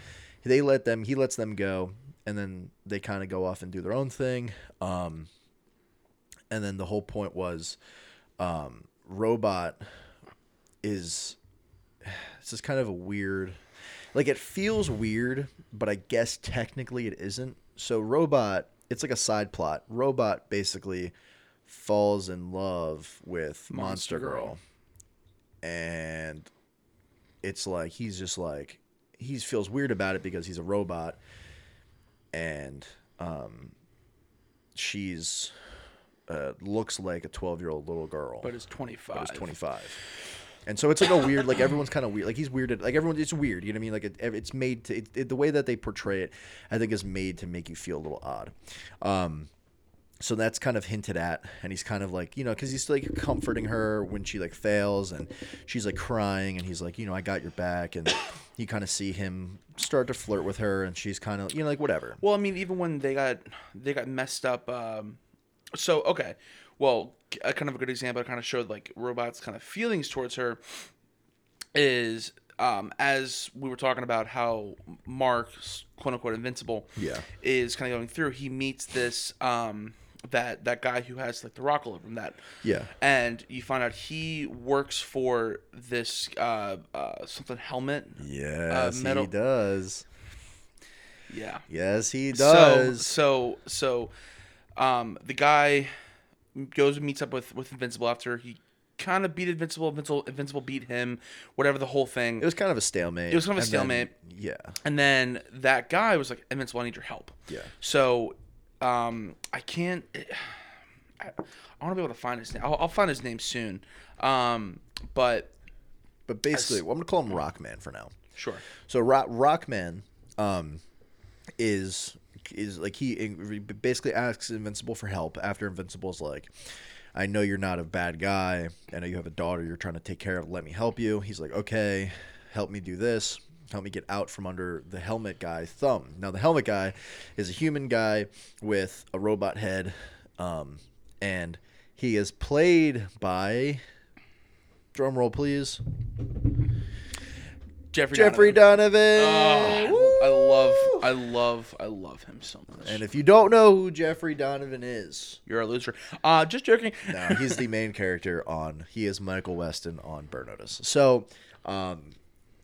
they let them he lets them go and then they kind of go off and do their own thing. Um and then the whole point was um robot is this is kind of a weird like it feels weird, but I guess technically it isn't. So robot it's like a side plot. Robot basically falls in love with Monster Monster, Girl. Girl. And it's like he's just like he feels weird about it because he's a robot. And um she's uh, looks like a 12 year old little girl. But it's twenty but five. is 25 and so it's like a weird like everyone's kind of weird. Like he's weirded like everyone it's weird you know what i mean? Like it, it's made to it, it, the way that they portray it i think is made to make you feel a little odd. Um so that's kind of hinted at and he's kind of like you know because he's like comforting her when she like fails and she's like crying and he's like you know i got your back and you kind of see him start to flirt with her and she's kind of you know like whatever Well, I mean, even when they got they got messed up. Um, so okay, well, a kind of a good example. that kind of showed like robots' kind of feelings towards her is um, as we were talking about how Mark's quote unquote invincible Yeah. is kind of going through. He meets this um, that that guy who has like the rock all over him. That yeah and you find out he works for this uh, uh, something helmet. yes metal- he does Yeah. yes he does So so so um the guy goes and meets up with with Invincible after he kind of beat Invincible, Invincible Invincible beat him, whatever the whole thing. It was kind of a stalemate. It was kind of a and then- stalemate. yeah. and then that guy was like, Invincible, I need your help. Yeah. So um I can't I, I want to be able to find his name. I'll, I'll find his name soon. Um but But basically, well, I'm gonna call him Rockman for now. sure. So Rock Rockman, um, is is like he basically asks Invincible for help after Invincible's like, I know you're not a bad guy. I know you have a daughter you're trying to take care of. Let me help you. He's like, okay, help me do this. Help me get out from under the helmet guy's thumb. Now the helmet guy is a human guy with a robot head, um, and he is played by. Drum roll, please. Jeffrey Jeffrey Donovan. Donovan. Oh, I love I love I love him so much. And if you don't know who Jeffrey Donovan is, You're a loser. Uh just joking. no, he's the main character on. He is Michael Weston on Burn Notice. So, um,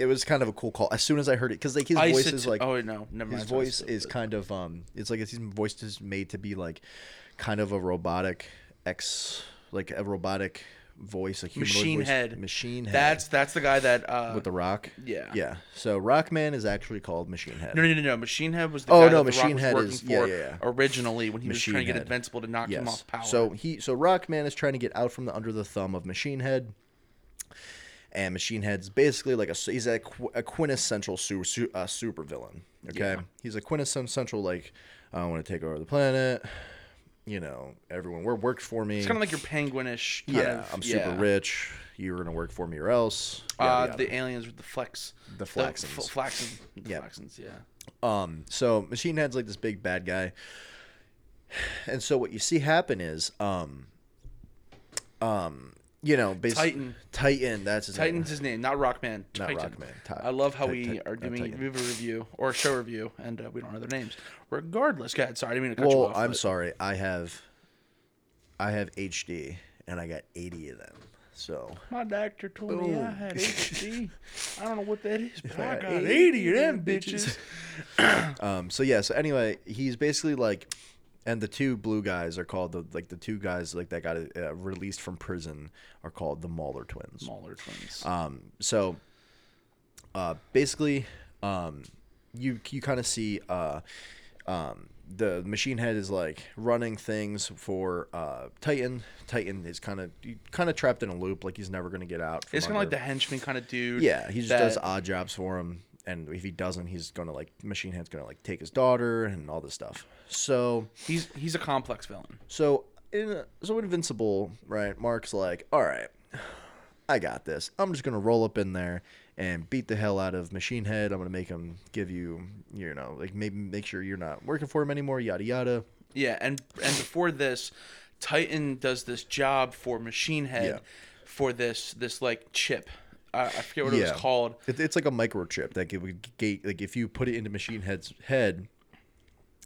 it was kind of a cool call. As soon as I heard it, because like his I voice is like oh no, never mind. his voice is kind of um, it's like his voice is made to be like kind of a robotic X, like a robotic voice, a humanoid Machine voice, head. machine head. That's that's the guy that uh with the Rock. yeah. Yeah. So Rockman is actually called Machine Head. No, no, no, no. Machine Head was the Oh, guy no, Machine Rock was Head is- yeah, yeah, yeah. originally when he was Machine trying to get Invincible to knock him off power. So he so Rockman is trying to get out from the under the thumb of Machine Head. And Machine Head's basically like a he's a, a quintessential super su- uh, super villain. Okay, Yeah. he's a quintessential like I want to take over the planet. you know, everyone work worked for me. It's kind of like your penguinish. Yeah, of, I'm super yeah. rich. You're gonna work for me or else. Uh, yada, the aliens with the flex. The f- Flaxans. flaxans. The Yeah. Flaxans, yeah. Um, so Machine Head's like this big bad guy, and so what you see happen is, um, um, you know, basically Titan. Titan. That's his Titan's name. his name, not Rockman. Not Titan. Rockman, Ti- I love how Ti- we Ti- are doing movie review or show review, and uh, we don't know their names. Regardless, God, sorry, I didn't mean to cut you Well, off. I'm but- sorry. I have, I have HD, and I got 80 of them. So My doctor told me I had HD. I don't know what that is, but I got got 80 80 of them bitches. Um. So yeah. So anyway, he's basically like, and the two blue guys are called the like the two guys like that got uh, released from prison are called the Mauler twins. Mauler twins. Um. So, uh, basically, um, you you kind of see uh, um, the machine head is like running things for uh Titan. Titan is kind of kind of trapped in a loop, like he's never gonna get out. it's kind of like the henchman kind of dude. Yeah, he just that- does odd jobs for him, and if he doesn't, he's gonna like Machine Head's gonna like take his daughter and all this stuff. So, He's he's a complex villain. so in so Invincible, right? Mark's like, all right, I got this. I'm just gonna roll up in there and beat the hell out of Machine Head. I'm gonna make him give you, you know, like maybe make sure you're not working for him anymore. Yada yada. Yeah, and and before this, Titan does this job for Machine Head Yeah. for this this like chip. I, I forget what it was called. It, it's like a microchip that give, gate like if you put it into Machine Head's head,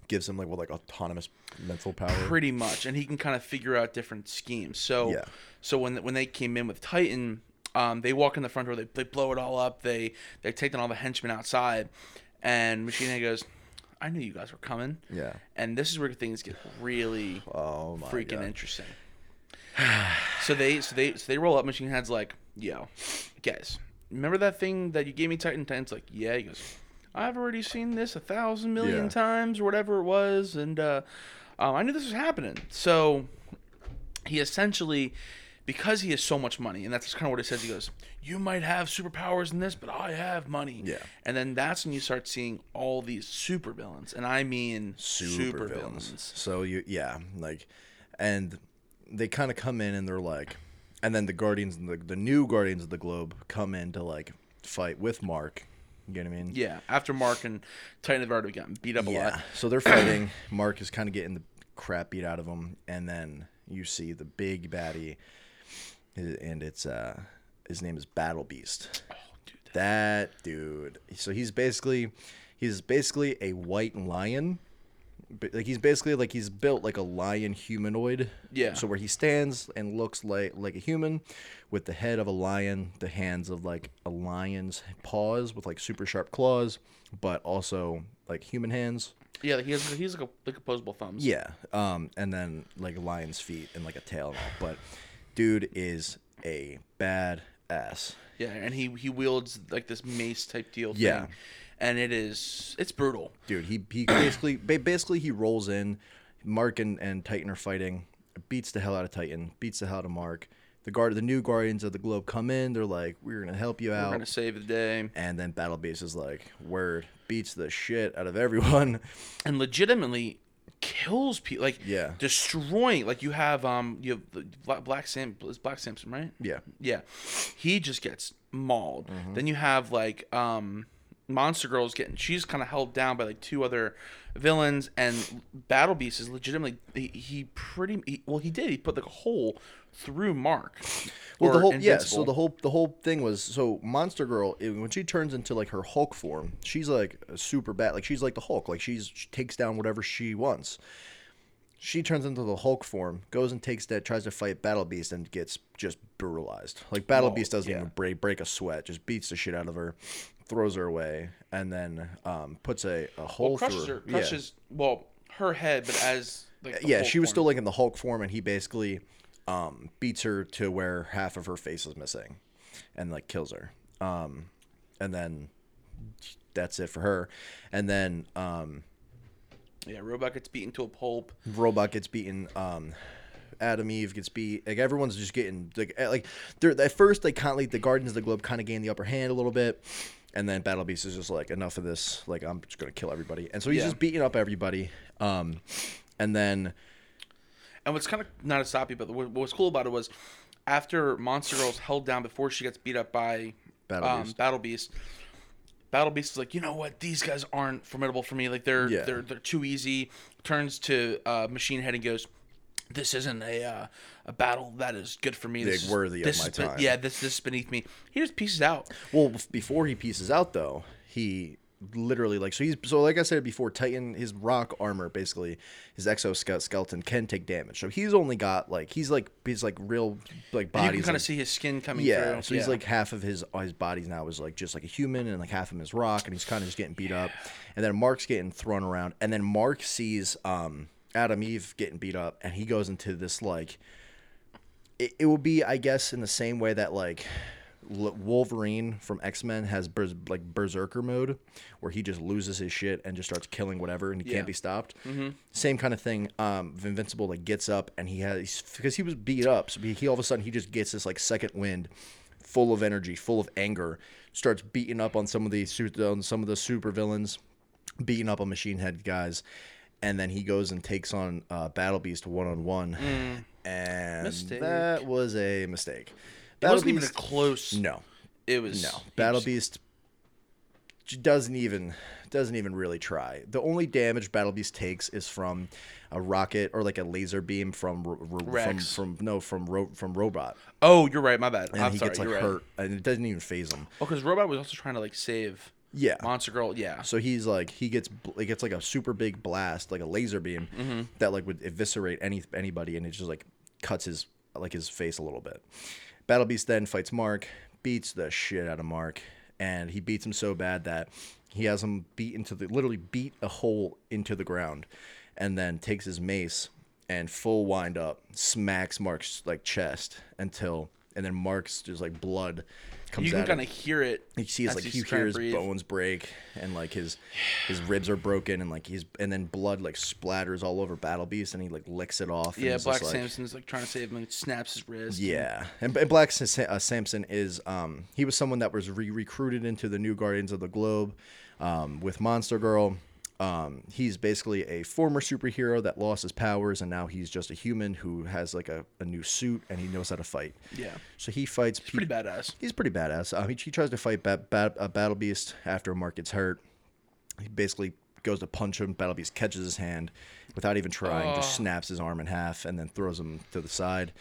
gives him like what like autonomous mental power. pretty much and he can kind of figure out different schemes so Yeah. so when when they came in with titan um, they walk in the front door they, they blow it all up they they take down all the henchmen outside and machine head goes i knew you guys were coming Yeah. and this is where things get really Oh my freaking God. interesting so they so they so they roll up machine head's like yo guys remember that thing that you gave me titan titan's like yeah he goes i've already seen this a thousand million Yeah. times or whatever it was and uh um, i knew this was happening so he essentially because he has so much money and that's kind of what he says he goes you might have superpowers in this but i have money Yeah. and then that's when you start seeing all these super villains and i mean super, villains. villains So you yeah, like and they kind of come in and they're like and then the Guardians the, the new Guardians of the Globe come in to like fight with Mark. You get what I mean? Yeah, after Mark and Titan have already gotten beat up a Yeah. lot. So they're fighting. Mark is kind of getting the crap beat out of him and then you see the big baddie and it's uh his name is Battle Beast. Oh, dude, That dude. So he's basically he's basically a white lion. Like he's basically like he's built like a lion humanoid. Yeah. So where he stands and looks like like a human with the head of a lion, the hands of like a lion's paws with like super sharp claws, but also like human hands. yeah, he has he's like a like opposable thumbs. Yeah. Um and then like a lion's feet and like a tail and all. But dude is a bad ass. yeah, and he he wields like this mace type deal. Thing, Yeah. And it is it's brutal. dude. He he basically ba- basically he rolls in. Mark and, and Titan are fighting. Beats the hell out of Titan. Beats the hell out of Mark. The guard, the new Guardians of the Globe come in. They're like, "We're gonna help you out. We're gonna save the day, And then Battle Beast is like, "Word." Beats the shit out of everyone. and legitimately kills people, like Yeah. destroying. Like you have um you have the Black, Black Sam is Black Samson right? Yeah. Yeah, he just gets mauled. Mm-hmm. Then you have like um, Monster Girl is getting she's kind of held down by like two other villains, and Battle Beast is legitimately he, he pretty he, well he did he put like a hole through Mark. Well, the whole yeah. So the whole the whole thing was so Monster Girl it- when she turns into like her Hulk form, she's like a super bad. Like she's like the Hulk. Like she's she takes down whatever she wants. She turns into the Hulk form, goes and takes that, tries to fight Battle Beast, and gets just brutalized. Like Battle Oh, Beast doesn't yeah. even break break a sweat, just beats the shit out of her, throws her away, and then um, puts a, a hole well, crushes through her Yeah. crushes well her head, but as like yeah, Hulk she was form. still like in the Hulk form, and he basically um, beats her to where half of her face is missing, and like kills her. Um, and then that's it for her. And then um, yeah. Robot gets beaten to a pulp. Robot gets beaten. Um, Atom Eve gets beat. Like everyone's just getting like eh, like they're at first they kind of like the Guardians of the Globe kind of gain the upper hand a little bit. And then Battle Beast is just like enough of this. Like I'm just gonna kill everybody. And so he's Yeah. just beating up everybody. Um, and then And what's kind of not to stop you, but what, what was cool about it was after Monster Girl's held down before she gets beat up by Battle um, Beast. Battle Beast. Battle Beast is like, you know what? These guys aren't formidable for me. Like they're Yeah. they're they're too easy. Turns to uh, Machine Head and goes, "This isn't a uh, a battle that is good for me. This is worthy of this my is be- time." Yeah, this this is beneath me." He just pieces out. Well, before he pieces out though, he literally like so he's so like I said before, Titan his rock armor basically his exoskeleton can take damage. So he's only got like he's like he's like real like body. you can kind of see his skin coming yeah, through. so he's like half of his his body now is like just like a human, and like half of him is rock, and he's kind of just getting beat up. And then Mark's getting thrown around, and then Mark sees um Atom Eve getting beat up, and he goes into this like it, it will be, I guess, in the same way that like Wolverine from X Men has like Berserker mode, where he just loses his shit and just starts killing whatever, and he Yeah. can't be stopped. Mm-hmm. Same kind of thing. Um, Invincible like gets up and he has because he was beat up, so he, all of a sudden he just gets this like second wind, full of energy, full of anger, starts beating up on some of su- on some of the super villains, beating up on Machine Head guys. And then he goes and takes on uh, Battle Beast one on one, and Mistake. that was a mistake. it wasn't even a close. no, it was no. Battle just- Beast doesn't even doesn't even really try. The only damage Battle Beast takes is from a rocket or like a laser beam from ro- ro- from, from no from ro- from robot, Oh, you're right. My bad. and I'm he sorry. gets like you're right. hurt, and it doesn't even phase him. Oh, because Robot was also trying to like save Yeah. Monster Girl. Yeah. So he's like he gets he gets like a super big blast, like a laser beam Mm-hmm. that like would eviscerate any anybody, and it just like cuts his like his face a little bit. Battle Beast then fights Mark, beats the shit out of Mark, and he beats him so bad that he has him beat into the literally beat a hole into the ground, and then takes his mace and full wind up smacks Mark's like chest until and then Mark's just like blood comes You can kind of hear it. You see his like you hear his breathe. bones break and like his his ribs are broken and like he's and then blood like splatters all over Battle Beast and he like licks it off. Yeah, Black just, like- Samson's like trying to save him and snaps his wrist. Yeah, and, and Black uh, Samson is um he was someone that was re- recruited into the new Guardians of the Globe, um with Monster Girl. Um, he's basically a former superhero that lost his powers and now he's just a human who has like a, a new suit and he knows how to fight. Yeah. So he fights. He's pretty badass. He's pretty badass. Um, he, he tries to fight Bat, Bat, uh, Battle Beast after Mark gets hurt. He basically goes to punch him. Battle Beast catches his hand without even trying, just Oh. snaps his arm in half, and then throws him to the side.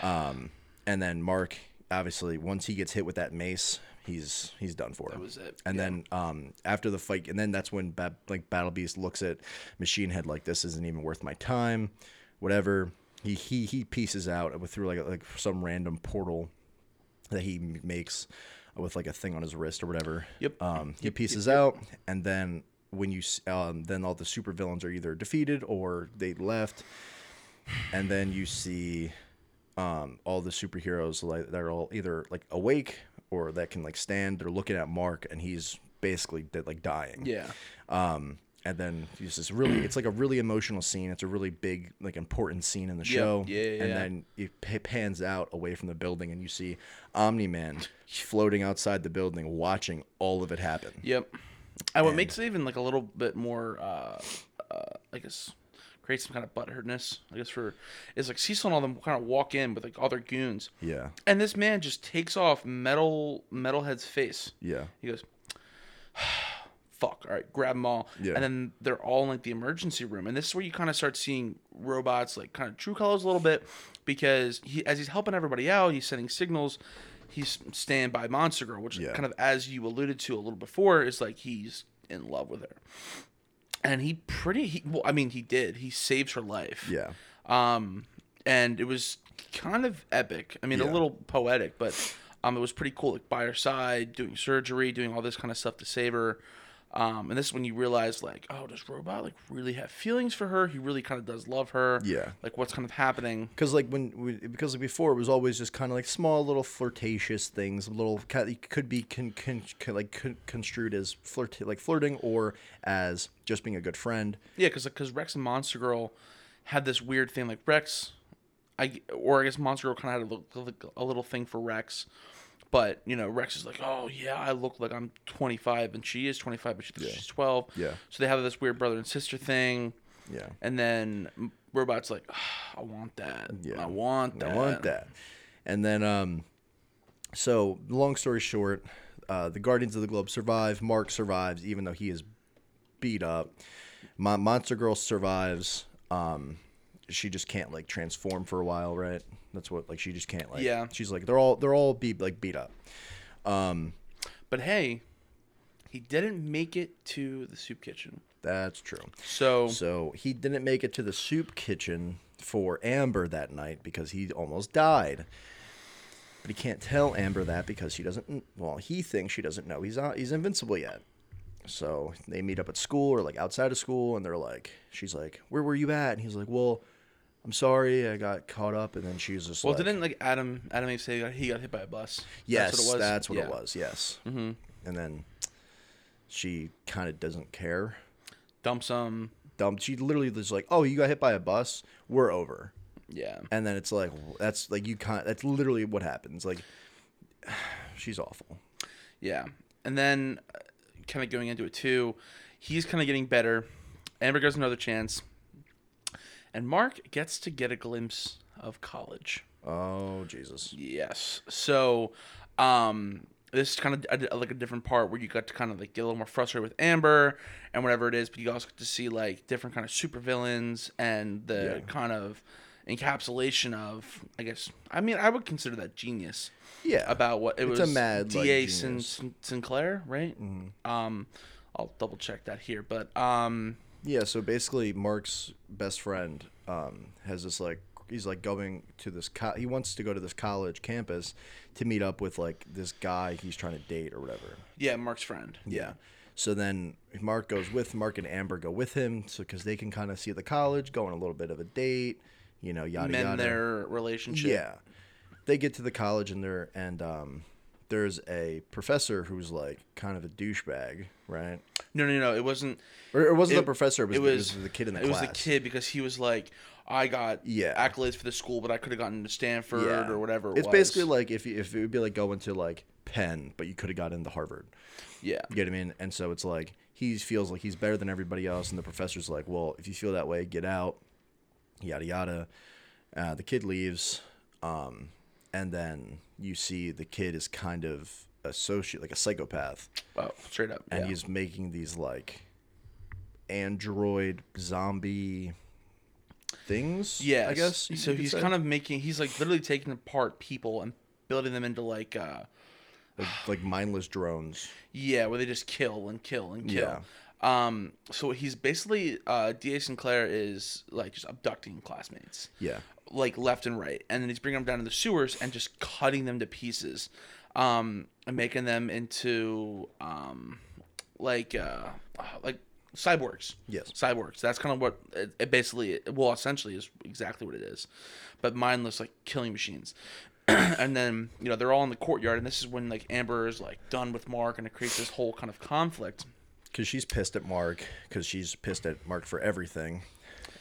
Um, and then Mark, obviously, once he gets hit with that mace, he's he's done for. That was it. And then um, after the fight, and then that's when Bat, like Battle Beast looks at Machine Head like this isn't even worth my time, whatever. He he he pieces out with through like like some random portal that he makes with like a thing on his wrist or whatever. Yep. Um, he Yep, pieces out, and then when you um, then all the super villains are either defeated or they left, and then you see um, all the superheroes like they're all either like awake or that can like stand. They're looking at Mark, and he's basically dead, like dying. Yeah. Um, and then it's this really, it's like a really emotional scene. It's a really big, like important scene in the show. Yeah, yeah, And yeah. then it p- pans out away from the building, and you see Omni Man floating outside the building, watching all of it happen. Yep. And what makes it even like a little bit more, uh, uh, I guess, creates some kind of butthurtness. I guess for it's like Cecil and all them kind of walk in with like all their goons, Yeah, and this man just takes off metal metalhead's face. yeah, He goes, "Fuck! All right, grab them all." Yeah. And then they're all in like the emergency room, and this is where you kind of start seeing robots like kind of true colors a little bit, because he as he's helping everybody out, he's sending signals. He's staying by Monster Girl, which Yeah. kind of as you alluded to a little before is like he's in love with her, and he pretty he well I mean he did he saves her life yeah, um, and it was kind of epic. I mean, a little poetic, but um, it was pretty cool. Like by her side, doing surgery, doing all this kind of stuff to save her. Um, and this is when you realize, like, oh, does Robot like really have feelings for her? He really kind of does love her. Yeah. Like, what's kind of happening? Because like when we, because before it was always just kind of like small little flirtatious things, little could be con, con, con, like con, construed as flirt like flirting or as just being a good friend. Yeah, because because Rex and Monster Girl had this weird thing. Like Rex, I or I guess Monster Girl kind of had a little, a little thing for Rex, but you know Rex is like, oh yeah, I look like I'm 25, and she is 25, but she thinks she's 12. Yeah. So they have this weird brother and sister thing. Yeah. And then Robot's like, "Ah, I want that. Yeah. I want that. I want that. And then, um, so long story short, uh, the Guardians of the Globe survive. Mark survives, even though he is beat up. Mon- Monster Girl survives. Um, she just can't like transform for a while, right? That's what like she just can't like. Yeah. She's like they're all they're all beat like beat up. Um, but hey, he didn't make it to the soup kitchen. That's true. So, So he didn't make it to the soup kitchen for Amber that night because he almost died. But he can't tell Amber that because she doesn't. Well, he thinks she doesn't know he's not, he's invincible yet. So they meet up at school or like outside of school, and they're like, she's like, "Where were you at?" And he's like, "Well, I'm sorry, I got caught up." And then she's just well, like, didn't like Adam Adam say he got- he got hit by a bus? Yes, that's what it was. That's what Yeah. it was. Yes. Mm-hmm. And then she kind of doesn't care. Dump some. Dumb. She literally was like, "Oh, you got hit by a bus. We're over." Yeah. and then it's like that's like you can't that's literally what happens like she's awful Yeah. And then, uh, kind of going into it too, he's kind of getting better. Amber gets another chance. And Mark gets to get a glimpse of college. oh jesus Yes. So, um, this is kind of a, like a different part where you got to kind of like get a little more frustrated with Amber and whatever it is, but you also get to see like different kind of supervillains and the Yeah. kind of encapsulation of, I guess, I mean, I would consider that genius yeah about what it It's was. a mad, like, D.A. Sin- Sin- Sinclair, right? Um, I'll double check that here, but um, yeah so basically mark's best friend um has this like he's like going to this co- he wants to go to this college campus to meet up with like this guy he's trying to date or whatever yeah, Mark's friend. yeah so then mark goes with mark and amber go with him so because they can kind of see the college go on a little bit of a date you know yada Mend yada their relationship. Yeah. They get to the college and they're and um there's a professor who's like kind of a douchebag, right? No, no, no. It wasn't. Or it wasn't It- the professor, it was, it the, it was was the kid in the it class. was the kid because he was like, I got Yeah. accolades for the school, but I could have gotten to Stanford Yeah. or whatever. It it's was. basically like if you, if it would be like going to like Penn, but you could have got into Harvard. yeah, You get what I mean? And so it's like he feels like he's better than everybody else, and the professor's like, "Well, if you feel that way, get out." Yada yada. Uh, the kid leaves, um, and then you see the kid is kind of a soci like a psychopath. oh, straight up. and yeah. he's making these like android zombie things. yeah, I guess. So he's say. kind of making. He's like literally taking apart people and building them into like. uh like, like mindless drones. Yeah, where they just kill and kill and kill. Yeah. Um, so he's basically uh, D.A. Sinclair is like just abducting classmates, Yeah, like left and right, and then he's bringing them down to the sewers and just cutting them to pieces, um, and making them into um, like uh, like cyborgs. Yes. cyborgs. That's kind of what it, it basically, well, essentially is exactly what it is, but mindless like killing machines. and then you know they're all in the courtyard, and this is when like Amber is like done with Mark, and it creates this whole kind of conflict. because she's pissed at Mark because she's pissed at Mark for everything,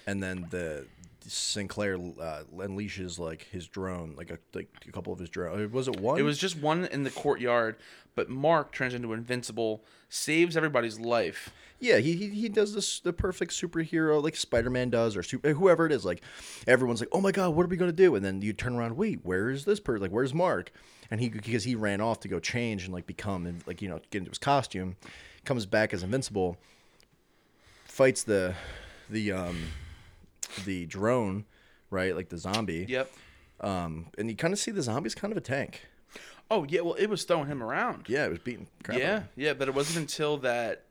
and then the Sinclair uh, unleashes like his drone, like a like a couple of his drones. Was it one? It was just one in the courtyard, but Mark turns into invincible, saves everybody's life. Yeah, he, he he does this the perfect superhero like Spider Man does or super, whoever it is. Like everyone's like, oh my god, what are we gonna do? And then you turn around, wait, where is this person? Like, where's Mark? And he because he ran off to go change and like become and like you know get into his costume, comes back as invincible, fights the the um the drone, right? Like the zombie. Yep. Um, and you kind of see the zombie's kind of a tank. Oh yeah, well it was throwing him around. Yeah, it was beating crap. yeah, yeah, but it wasn't until that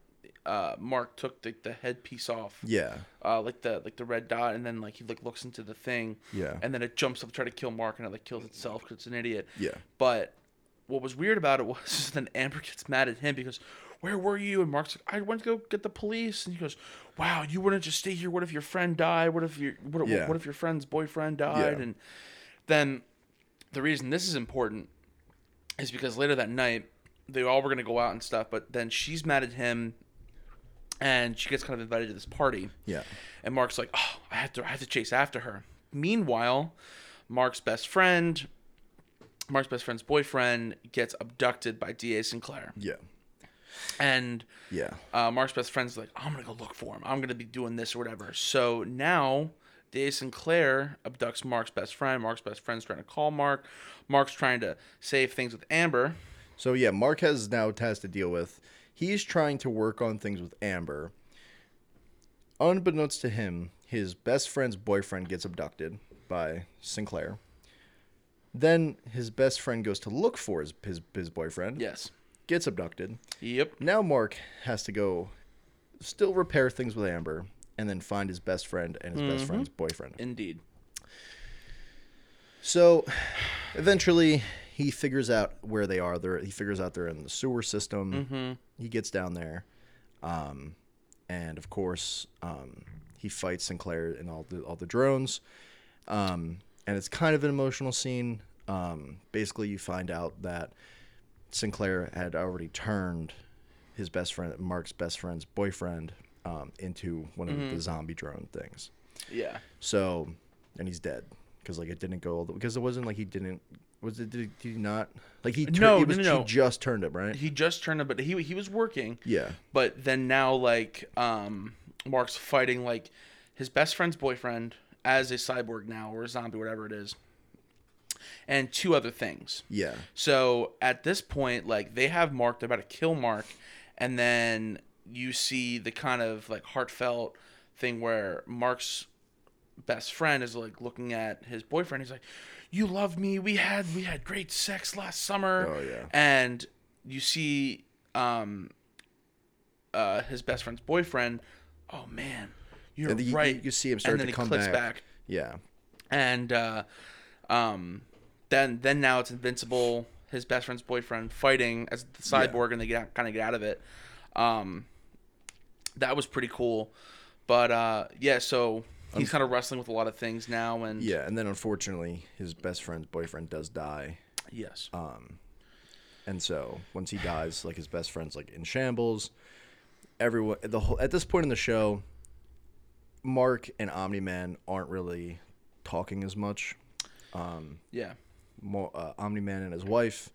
uh, Mark took the, the headpiece off. Yeah. uh, like the like the red dot, and then like he like looks into the thing, Yeah. and then it jumps up to try to kill Mark, and it like kills itself because it's an idiot. Yeah. But what was weird about it was then Amber gets mad at him because, where were you? And Mark's like, I went to go get the police, and he goes, Wow, you wouldn't just stay here. What if your friend died? What if your what, Yeah. what if your friend's boyfriend died? Yeah. And then the reason this is important is because later that night they all were gonna go out and stuff, but then she's mad at him. And she gets kind of invited to this party. Yeah. And Mark's like, "Oh, I have to, I have to chase after her." Meanwhile, Mark's best friend, Mark's best friend's boyfriend, gets abducted by D.A. Sinclair. Yeah. And Yeah. uh, Mark's best friend's like, I'm gonna go look for him. I'm gonna be doing this or whatever. So now D.A. Sinclair abducts Mark's best friend. Mark's best friend's trying to call Mark. Mark's trying to save things with Amber. So yeah, Mark has now has to deal with. He's trying to work on things with Amber. Unbeknownst to him, his best friend's boyfriend gets abducted by Sinclair. Then his best friend goes to look for his his, his boyfriend. Yes. Gets abducted. Yep. Now Mark has to go still repair things with Amber and then find his best friend and his best friend's boyfriend. Indeed. So eventually he figures out where they are. They're, he figures out they're in the sewer system. He gets down there. Um, and of course, um, he fights Sinclair and all the all the drones. Um, and it's kind of an emotional scene. Um, basically, you find out that Sinclair had already turned his best friend, Mark's best friend's boyfriend, um, into one of the zombie drone things. Yeah. So, and he's dead because like it didn't go because it wasn't like he didn't was it did, he- did he not like he tur- No, he no, was no, he just turned him right He just turned it, but he he was working. yeah But then now, like, um, Mark's fighting like his best friend's boyfriend as a cyborg now or a zombie, whatever it is, and two other things. yeah So at this point, like they have Mark, they're about to kill Mark, and then you see the kind of like heartfelt thing where Mark's best friend is like looking at his boyfriend. He's like, "You love me. We had we had great sex last summer." Oh, yeah. And you see, um, uh, his best friend's boyfriend. Oh man, you're And you- you- right. you see him and then to he come clicks back. back yeah and uh, um, then then now it's Invincible, his best friend's boyfriend, fighting as the cyborg, and they get kind of get out of it. Um, that was pretty cool, but uh, yeah, so he's kind of wrestling with a lot of things now, and yeah and then unfortunately his best friend's boyfriend does die. Yes, Um, and so once he dies like his best friend's like in shambles. Everyone the whole at this point in the show Mark and Omni Man aren't really talking as much. Yeah, Mo uh, Omni Man and his wife,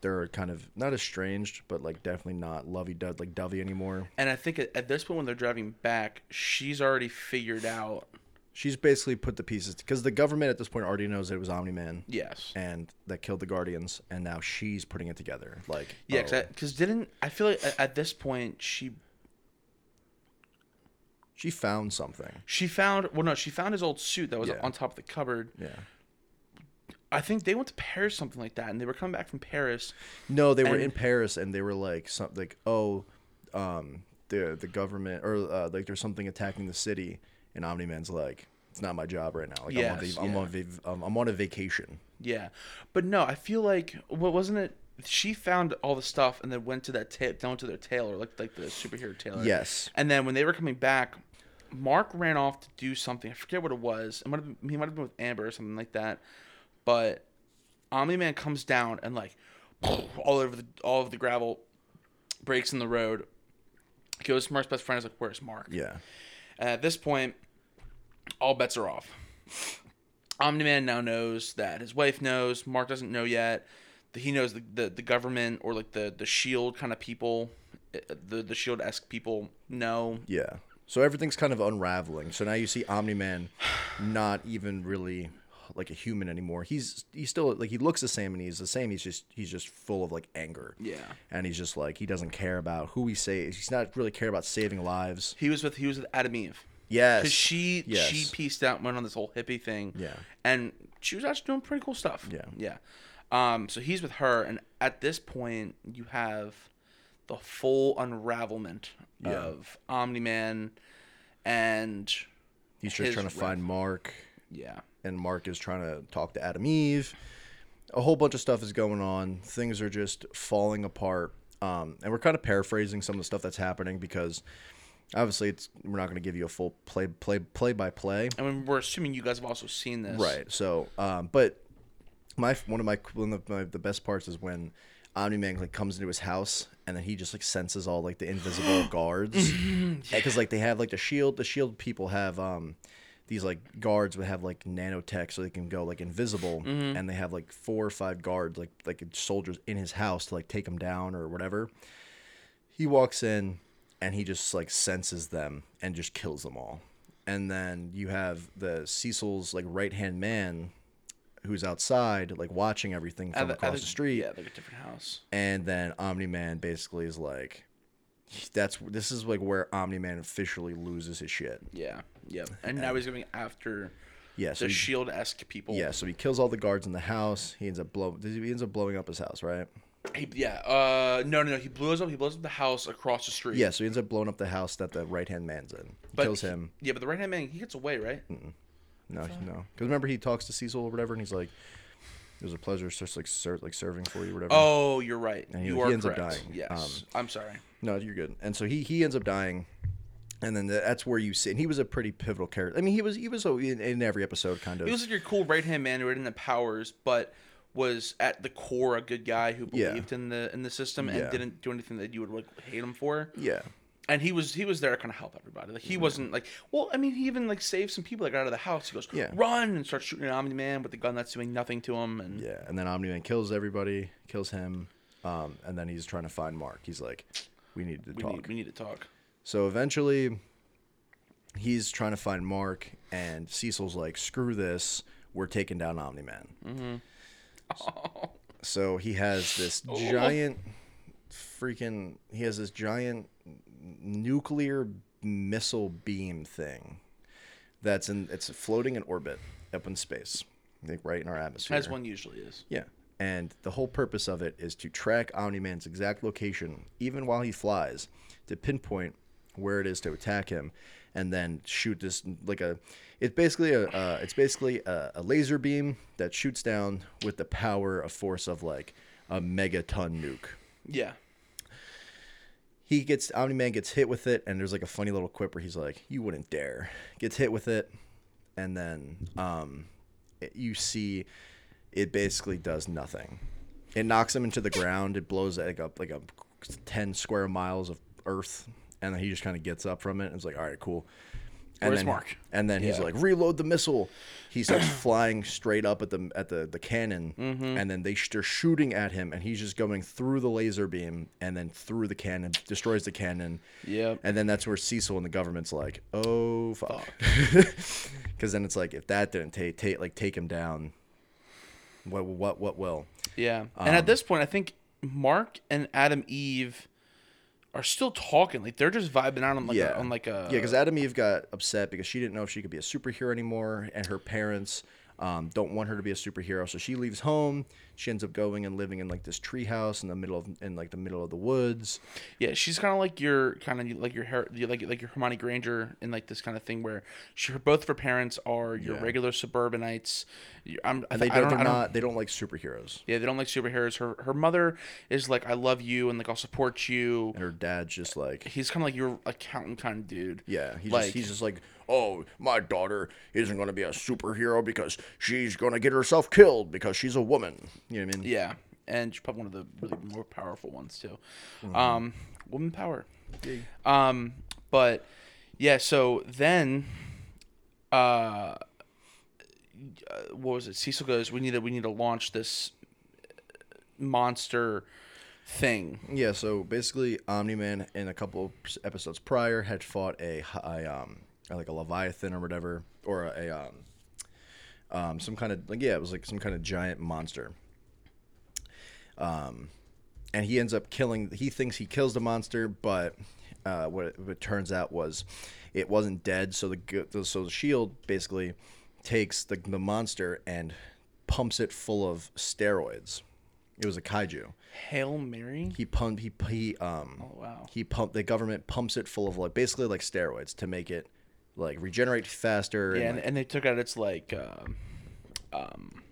they're kind of not estranged, but like definitely not lovey dovey like dovey anymore. and I think at, at this point when they're driving back, she's already figured out. She's basically put the pieces because the government at this point already knows that it was Omni Man Yes. and that killed the Guardians, and now she's putting it together. Like, Yeah, oh, because didn't I feel like at, at this point she she found something. she found well no she found his old suit that was Yeah. on top of the cupboard Yeah. I think they went to Paris, something like that, and they were coming back from Paris. No, they were And- in Paris, and they were like something like, oh, um, the the government or uh, like there's something attacking the city, and Omni Man's like, it's not my job right now. Like, I'm, on Yes, vac- I'm, yeah. on um, I'm on a vacation. Yeah, but no, I feel like what wasn't it? She found all the stuff and then went to that ta- down to their tailor, like like the superhero tailor. Yes. And then when they were coming back, Mark ran off to do something. I forget what it was. It might have he might have been with Amber or something like that. But Omni Man comes down and like all over the all of the gravel breaks in the road. Goes to Mark's best friend. Is like, "Where's Mark?" Yeah. And at this point, all bets are off. Omni Man now knows that his wife knows. Mark doesn't know yet. He knows the, the, the government or like the, the shield kind of people, uh, the the shield esque people know. Yeah. So everything's kind of unraveling. So now you see Omni Man not even really like a human anymore. He's he's still like he looks the same and he's the same. He's just he's just full of like anger. Yeah. And he's just like he doesn't care about who he saves. He's not really care about saving lives. He was with he was with Atom Eve Yes. because she Yes. she pieced out and went on this whole hippie thing. Yeah. and she was actually doing pretty cool stuff. Yeah. yeah. Um, so he's with her, and at this point, you have the full unravelment Yeah. of Omni Man, and He's just trying to find Mark, yeah, and Mark is trying to talk to Atom Eve. A whole bunch of stuff is going on. Things are just falling apart. Um, and we're kind of paraphrasing some of the stuff that's happening because obviously it's we're not going to give you a full play play play by play. I mean, we're assuming you guys have also seen this, Right. So, um, but my one of my one of my, the best parts is when Omni Man like comes into his house and then he just like senses all like the invisible guards because like they have like the shield. The shield people have um these like guards would have like nanotech so they can go like invisible mm-hmm. and they have like four or five guards like like soldiers in his house to like take him down or whatever he walks in and he just like senses them and just kills them all. And then you have the Cecil's like right hand man who's outside like watching everything from At across at the street. Yeah, like a different house. And then Omni Man basically is like that's this is like where Omni Man officially loses his shit. Yeah, yep. And now he's going after Yeah, so the he, shield esque people. yeah, so he kills all the guards in the house. He ends up blow he ends up blowing up his house, right? He, yeah. Uh, no, no, no. He blows up. He blows up the house across the street. Yeah, so he ends up blowing up the house that the right hand man's in. He but kills he- him. yeah, but the right hand man, he gets away, right? No, no, because remember he talks to Cecil or whatever, and he's like, "It was a pleasure, just like ser- like serving for you, whatever." Oh, you're right. And he- you he are ends up dying. Yes. Um, I'm sorry. No, you're good. And so he he ends up dying, and then that's where you see. And he was a pretty pivotal character. I mean, he was he was in, in every episode, kind of. He was like your cool right hand man who didn't have powers, but was at the core a good guy who Yeah. believed in the in the system and Yeah. didn't do anything that you would like hate him for. yeah, And he was he was there to kind of help everybody. Like he wasn't like well, I mean, he even like saved some people that got out of the house. He goes, Yeah. run and starts shooting an Omni Man with the gun that's doing nothing to him. And yeah. And then Omni Man kills everybody, kills him, um, and then he's trying to find Mark. He's like, "We need to we talk." need we need to talk. So eventually, he's trying to find Mark, and Cecil's like, "Screw this, we're taking down Omni Man." Mm-hmm. So he has this Oh. giant, freaking. He has this giant nuclear missile beam thing that's in. It's floating in orbit up in space, like right in our atmosphere. As one usually is. Yeah. And the whole purpose of it is to track Omni Man's exact location, even while he flies, to pinpoint where it is to attack him, and then shoot this like a. It's basically a. Uh, it's basically a, a laser beam that shoots down with the power of force of like a megaton nuke. Yeah. He gets Omni Man gets hit with it, and there's like a funny little quip where he's like, "You wouldn't dare." Gets hit with it, and then um, it, you see it basically does nothing. It knocks him into the ground. It blows like a like a ten square miles of earth, and then he just kind of gets up from it and it's like, "All right, cool." And Where's then, Mark? And then he's Yeah. like, "Reload the missile." He starts flying straight up at the at the the cannon, Mm-hmm. and then they sh- they're shooting at him, and he's just going through the laser beam and then through the cannon, destroys the cannon. Yep. And then that's where Cecil and the government's like, "Oh fuck," because then it's like if that didn't take take like take him down, what what what will? Yeah. and Um, at this point, I think Mark and Atom Eve are still talking. Like they're just vibing out on like yeah, a, on like a yeah, because Atom Eve got upset because she didn't know if she could be a superhero anymore, and her parents um, don't want her to be a superhero, so she leaves home. She ends up going and living in like this treehouse in the middle of in like the middle of the woods. Yeah, she's kind of like your kind of like your hair, like like your Hermione Granger in like this kind of thing where she both of her parents are your Yeah. regular suburbanites. I'm, And they don't, don't, they're don't- not they don't like superheroes, Yeah, they don't like superheroes. Her her mother is like, I love you and like I'll support you. and her dad's just like He's kind of like your accountant kind of dude. Yeah, he's Like- just, he's just like, oh, my daughter isn't going to be a superhero because she's going to get herself killed because she's a woman. You know what I mean? Yeah, and she's probably one of the really more powerful ones too. Mm-hmm. Um, woman power. Um, but yeah, so then, uh, what was it? Cecil goes, "We need to we need to launch this monster thing." Yeah. So basically, Omni Man in a couple of episodes prior had fought a, um like a leviathan or whatever, or a, a um um some kind of like yeah, it was like some kind of giant monster. Um, and he ends up killing. He thinks he kills the monster, but uh, what, it, what it turns out was it wasn't dead. So the so the shield basically takes the the monster and pumps it full of steroids. It was a kaiju. Hail Mary. He pumped. He he um. Oh wow. He pumped. The government pumps it full of like basically like steroids to make it like regenerate faster. Yeah, and, and, like- and they took out its like, um, um,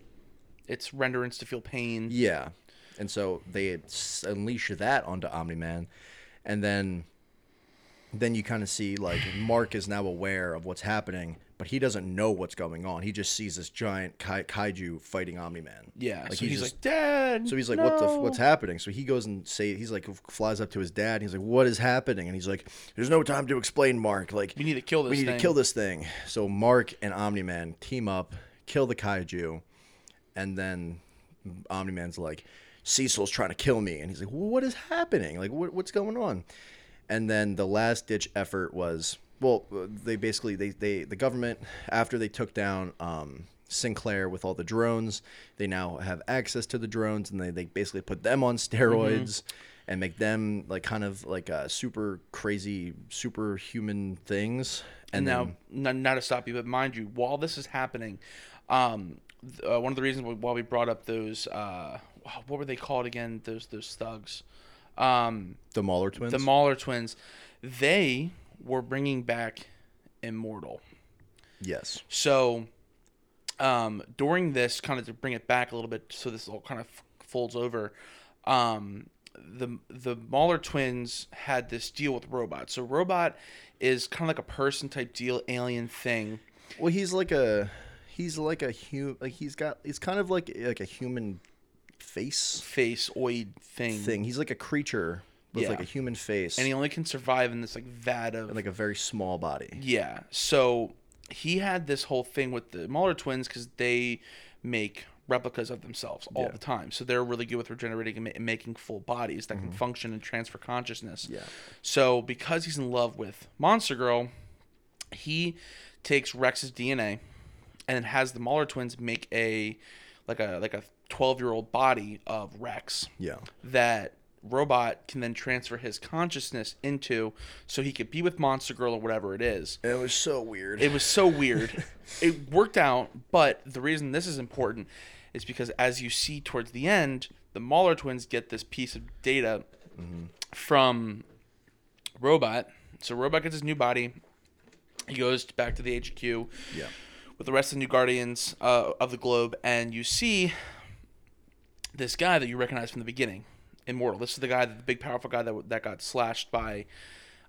its renderance to feel pain. Yeah, and so they unleash that onto Omni Man, and then then you kind of see like Mark is now aware of what's happening, but he doesn't know what's going on. He just sees this giant kai- kaiju fighting Omni Man. Yeah, like so he's, just- like, Dad. So he's like, "What the? f- What's happening?" So he goes and say, he's like, flies up to his dad. And he's like, "What is happening?" And he's like, "There's no time to explain, Mark. Like, We need to kill this we need thing." to kill this thing." So Mark and Omni Man team up, kill the kaiju, and then Omni Man's like, Cecil's trying to kill me, and he's like, well, "What is happening? Like, what, what's going on?" And then the last ditch effort was well, they basically they they the government after they took down um, Sinclair with all the drones, they now have access to the drones, and they they basically put them on steroids. And make them like kind of like uh, super crazy, superhuman things. And now, then- not, not to stop you, but mind you, while this is happening, um, uh, one of the reasons why we brought up those, uh, what were they called again? Those those thugs, um, the Mauler twins. the Mauler twins, they were bringing back Immortal. yes. So, um, during this, kind of to bring it back a little bit, so this all kind of f- folds over. Um, the the Mauler twins had this deal with Robot. So Robot is kind of like a person type deal, alien thing. Well, he's like a he's like a hu like he's got he's kind of like like a human face face oid thing. thing. He's like a creature with Yeah. like a human face and he only can survive in this like vat of and like a very small body. yeah. So he had this whole thing with the Mauler twins because they make replicas of themselves all Yeah. the time. So they're really good with regenerating and, ma- and making full bodies that can function and transfer consciousness. Mm-hmm. Yeah. So because he's in love with Monster Girl, he takes Rex's DNA and has the Mauler twins make a like a like a 12 year old body of Rex Yeah. that robot can then transfer his consciousness into so he could be with monster girl or whatever it is. It was so weird. it was so weird. It worked out but the reason this is important is because as you see towards the end the Mauler twins get this piece of data from robot. So robot gets his new body. He goes back to the HQ yeah. with the rest of the new guardians uh, of the globe and you see this guy that you recognize from the beginning immortal this is the guy the big powerful guy that, that got slashed by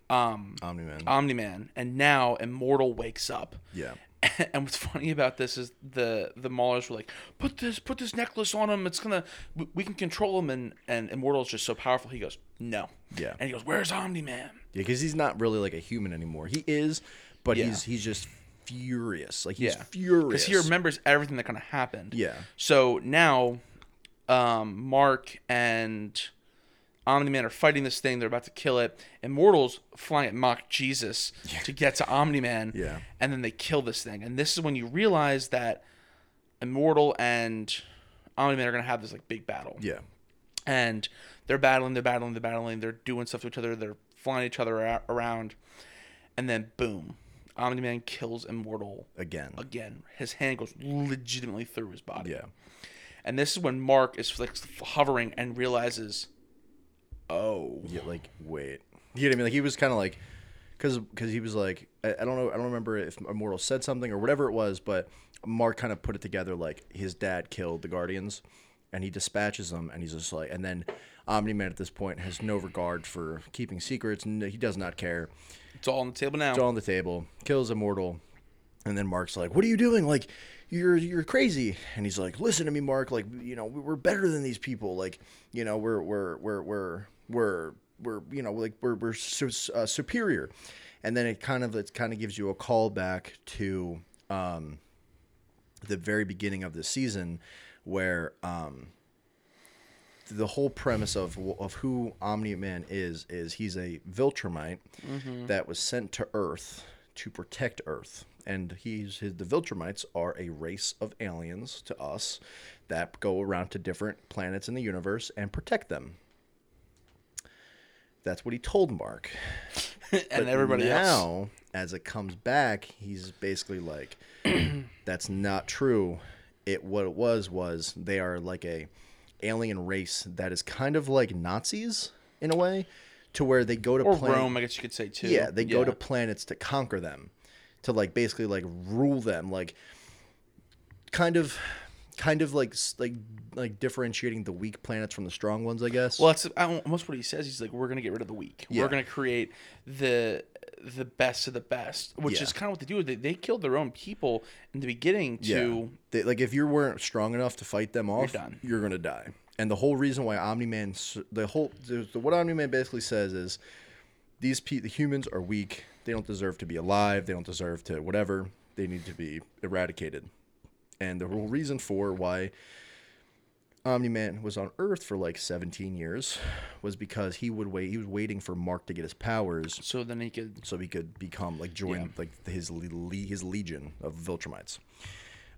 um, Omni Man. omni-man and now immortal wakes up yeah. and what's funny about this is the the maulers were like put this put this necklace on him it's gonna we, we can control him and and immortal is just so powerful he goes no Yeah. and he goes where's omni-man Yeah, because he's not really like a human anymore. He is, but Yeah. he's he's just furious. Like he's Yeah. furious. because he remembers everything that kind of happened. Yeah. So now, um, Mark and Omni Man are fighting this thing. They're about to kill it. Immortals flying at Mock Jesus to get to Omni Man. Yeah. And then they kill this thing. And this is when you realize that Immortal and Omni Man are gonna have this like big battle. Yeah. And they're battling, they're battling, they're battling. They're doing stuff to each other. They're flying each other around. And then boom, Omni Man kills Immortal Again. again. His hand goes legitimately through his body. Yeah. And this is when Mark is like hovering and realizes, oh, Yeah, like wait. You know what I mean? Like he was kind of like, because because he was like, I, I don't know, I don't remember if Immortal said something or whatever it was, but Mark kind of put it together like his dad killed the Guardians, and he dispatches them, and he's just like, and then Omni Man at this point has no regard for keeping secrets, and he does not care. it's all on the table now. It's all on the table. Kills Immortal, and then Mark's like, "What are you doing? Like, you're you're crazy." And he's like, "Listen to me, Mark. Like, you know, we're better than these people. Like, you know, we're we're we're we're we're we're you know like we're we're uh, superior." And then it kind of it kind of gives you a call back to um, the very beginning of the season, where um, the whole premise of of who Omni Man is is he's a Viltrumite that was sent to Earth to protect Earth, and he's his the Viltrumites are a race of aliens to us that go around to different planets in the universe and protect them. That's what he told Mark. and But everybody now, else. as it comes back, he's basically like, "That's not true. It what it was was they are like a alien race that is kind of like Nazis in a way, to where they go to Or Rome, I guess you could say too. Yeah, they go to planets to conquer them, to like basically like rule them, like kind of, kind of like like like differentiating the weak planets from the strong ones, I guess. Well, that's almost what he says. He's like, we're gonna get rid of the weak. Yeah. We're gonna create the the best of the best, which Yeah. is kind of what they do. They, they killed their own people in the beginning to They, like if you weren't strong enough to fight them off, done. you're gonna die. And the whole reason why Omni Man, the whole, the, the, what Omni Man basically says is, these pe- the humans are weak. They don't deserve to be alive. They don't deserve to whatever. They need to be eradicated. And the whole reason for why Omni Man was on Earth for like 17 years was because he would wait. He was waiting for Mark to get his powers So then he could. so he could become like join Yeah. like his le- his legion of Viltrumites.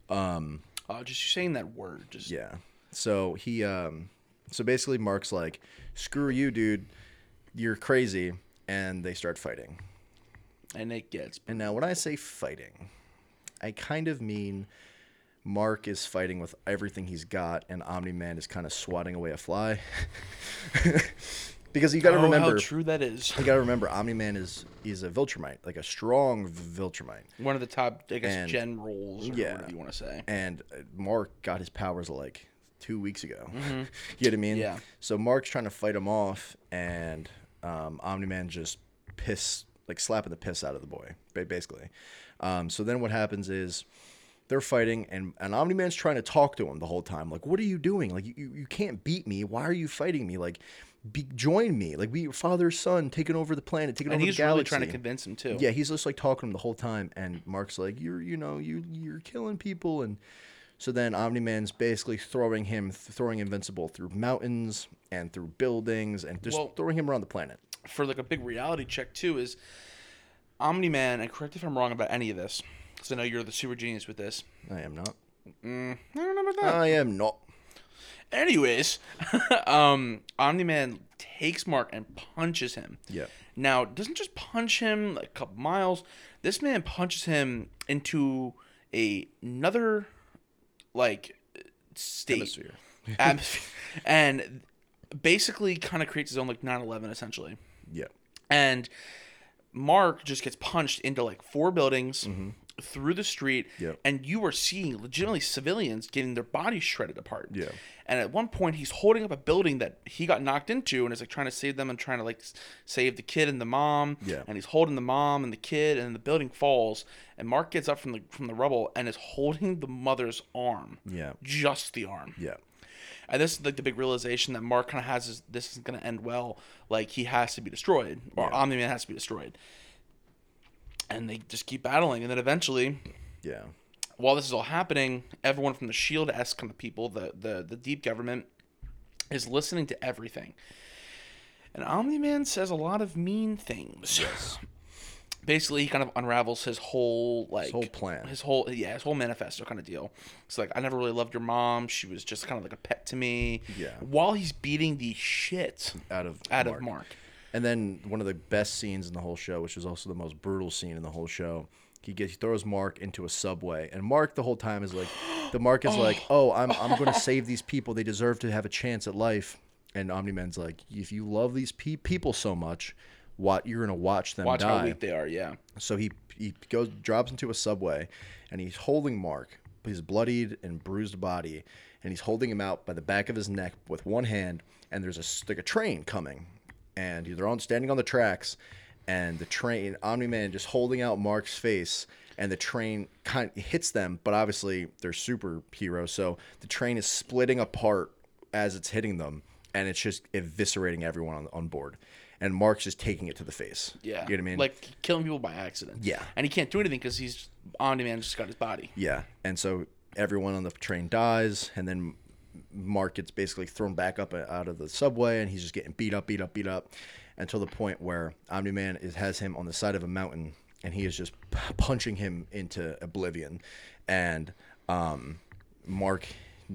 Oh, just saying that word. Just Yeah. So he um so basically Mark's like, "Screw you, dude. You're crazy." And they start fighting. And it gets. And now when I say fighting, I kind of mean Mark is fighting with everything he's got and Omni-Man is kind of swatting away a fly. because you got to oh, remember how true that is. you got to remember Omni-Man is is a Viltrumite, like a strong Viltrumite. One of the top, I guess, And- generals or yeah. whatever you want to say. and uh, Mark got his powers like two weeks ago. you know what I mean? Mm-hmm. Yeah. So Mark's trying to fight him off, and um, Omni Man just piss like slapping the piss out of the boy, basically. Um, so then what happens is they're fighting, and and Omni Man's trying to talk to him the whole time. Like, what are you doing? Like, you, you can't beat me. Why are you fighting me? Like. Be, join me, like we father son taking over the planet, taking And over the galaxy. really trying to convince him too. Yeah, he's just like talking to him the whole time, and Mark's like, "You're, you know, you you're killing people," and so then Omni Man's basically throwing him, throwing Invincible through mountains and through buildings, and just Well- throwing him around the planet. For like a big reality check too is Omni Man, and correct if I'm wrong about any of this, because I know you're the super genius with this. I am not. I don't know about that. I am not. Anyways, um, Omni Man takes Mark and punches him. Yeah. Now doesn't just punch him like a couple miles. This man punches him into a, another like state Hemisphere. atmosphere, and basically kind of creates his own like 9/11 essentially. Yeah. and Mark just gets punched into like four buildings mm-hmm. through the street, Yep. and you are seeing legitimately civilians getting their bodies shredded apart. Yeah. And at one point, he's holding up a building that he got knocked into, and is like trying to save them and trying to like save the kid and the mom. Yeah. And he's holding the mom and the kid, and the building falls, and Mark gets up from the from the rubble and is holding the mother's arm. Yeah. Just the arm. Yeah. And this is like the big realization that Mark kind of has is this isn't going to end well. Like he has to be destroyed, or Yeah. Omni Man has to be destroyed. And they just keep battling, and then eventually, Yeah. while this is all happening, everyone from the Shield esque kind of people, the the the deep government, is listening to everything. And Omni Man says a lot of mean things. Yes. Basically, he kind of unravels his whole like whole plan. his whole yeah, his whole manifesto kind of deal. It's like I never really loved your mom. She was just kind of like a pet to me. Yeah. While he's beating the shit Out of out Mark. of Mark. And then one of the best scenes in the whole show, which is also the most brutal scene in the whole show, he gets he throws Mark into a subway, and Mark the whole time is like, the Mark is like, oh, oh I'm I'm going to save these people. They deserve to have a chance at life. And Omni Man's like, if you love these pe- people so much, what you're going to watch them Watch die. how weak they are. Yeah. So he he goes drops into a subway, and he's holding Mark, his bloodied and bruised body, and he's holding him out by the back of his neck with one hand. And there's a like a train coming, and they're on standing on the tracks, and the train Omni Man just holding out Mark's face, and the train kind of hits them, but obviously they're superheroes, so the train is splitting apart as it's hitting them, and it's just eviscerating everyone on on board. And Mark's just taking it to the face. Yeah. you know what I mean? Like killing people by accident. Yeah. And he can't do anything because he's Omni Man just got his body. Yeah, and so everyone on the train dies, and then Mark gets basically thrown back up uh, out of the subway, and he's just getting beat up, beat up, beat up, until the point where Omni Man is has him on the side of a mountain, and he is just p- punching him into oblivion, and um, Mark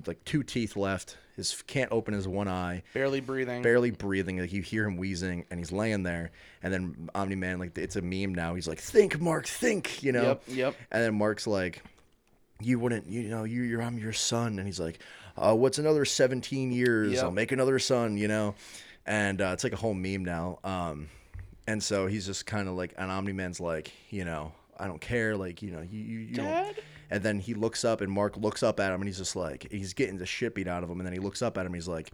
like two teeth left, his can't open his one eye, Barely breathing. barely breathing. Like you hear him wheezing, and he's laying there. And then Omni Man, like it's a meme now. He's like, "Think, Mark, think," you know. Yep, yep. And then Mark's like, "You wouldn't, you know, you, you're I'm your son." And he's like, uh, "What's another 17 years? Yep. I'll make another son," you know. And uh, it's like a whole meme now. Um, and so he's just kind of like, and Omni Man's like, you know, I don't care, like you know, you you, you don't. And then he looks up, and Mark looks up at him, and he's just like, he's getting the shit beat out of him. And then he looks up at him, he's like,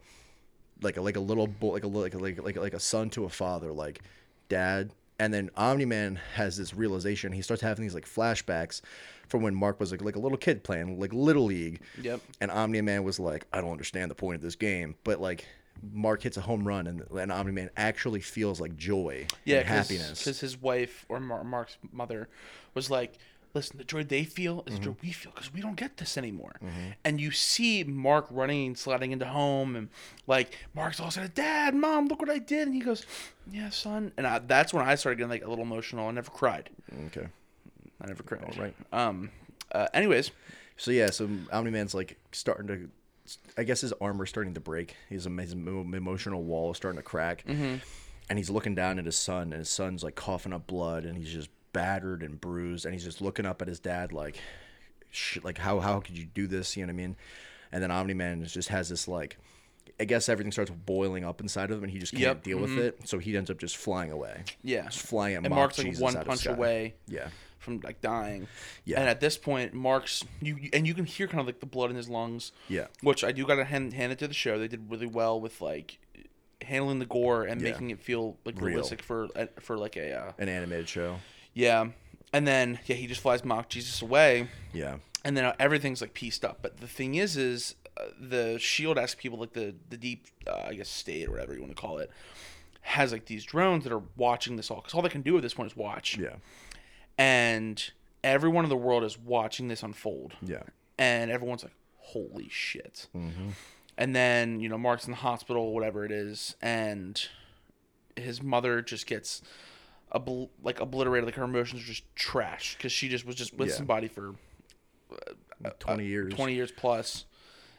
like a like a little boy, like a like a, like like like a son to a father, like dad. And then Omni Man has this realization. He starts having these like flashbacks from when Mark was like like a little kid playing like little league. Yep. And Omni Man was like, I don't understand the point of this game, but like. Mark hits a home run, and, and Omni Man actually feels like joy Yeah, and happiness. Because his wife or Mar- Mark's mother was like, listen, the joy they feel is the joy we feel because we don't get this anymore. Mm-hmm. And you see Mark running and sliding into home, and like Mark's all said, "Dad, Mom, look what I did," and he goes, "Yeah, son." And I, that's when I started getting like a little emotional. I never cried. Okay. I never cried. All right. Um. Uh, anyways, So yeah, so Omni Man's like starting to, I guess his armor's starting to break. His, his emotional wall is starting to crack, Mm-hmm. and he's looking down at his son, and his son's like coughing up blood, and he's just battered and bruised, and he's just looking up at his dad like, shit, like how how could you do this? You know what I mean? And then Omni Man just has this like. I guess everything starts boiling up inside of him, and he just can't Yep, deal with it. So he ends up just flying away. yeah, Just flying at and Mark's like Jesus one punch away. Yeah, from like dying. Yeah. And at this point, Mark's you and you can hear kind of like the blood in his lungs. Yeah. Which I do gotta hand, hand it to the show. They did really well with like handling the gore and Yeah. making it feel like Real. realistic for uh, for like a uh, an animated show. Yeah. And then yeah, he just flies mock Jesus away, Yeah, and then everything's like pieced up. But the thing is, is uh, the Shield asks people like the the deep, uh, I guess, state or whatever you want to call it, has like these drones that are watching this all because all they can do at this point is watch yeah, and everyone in the world is watching this unfold yeah. and everyone's like holy shit Mm-hmm. and then you know mark's in the hospital whatever it is and his mother just gets obl- like obliterated like her emotions are just trash because she just was just with Yeah. somebody for uh, uh, Twenty years. 20 years plus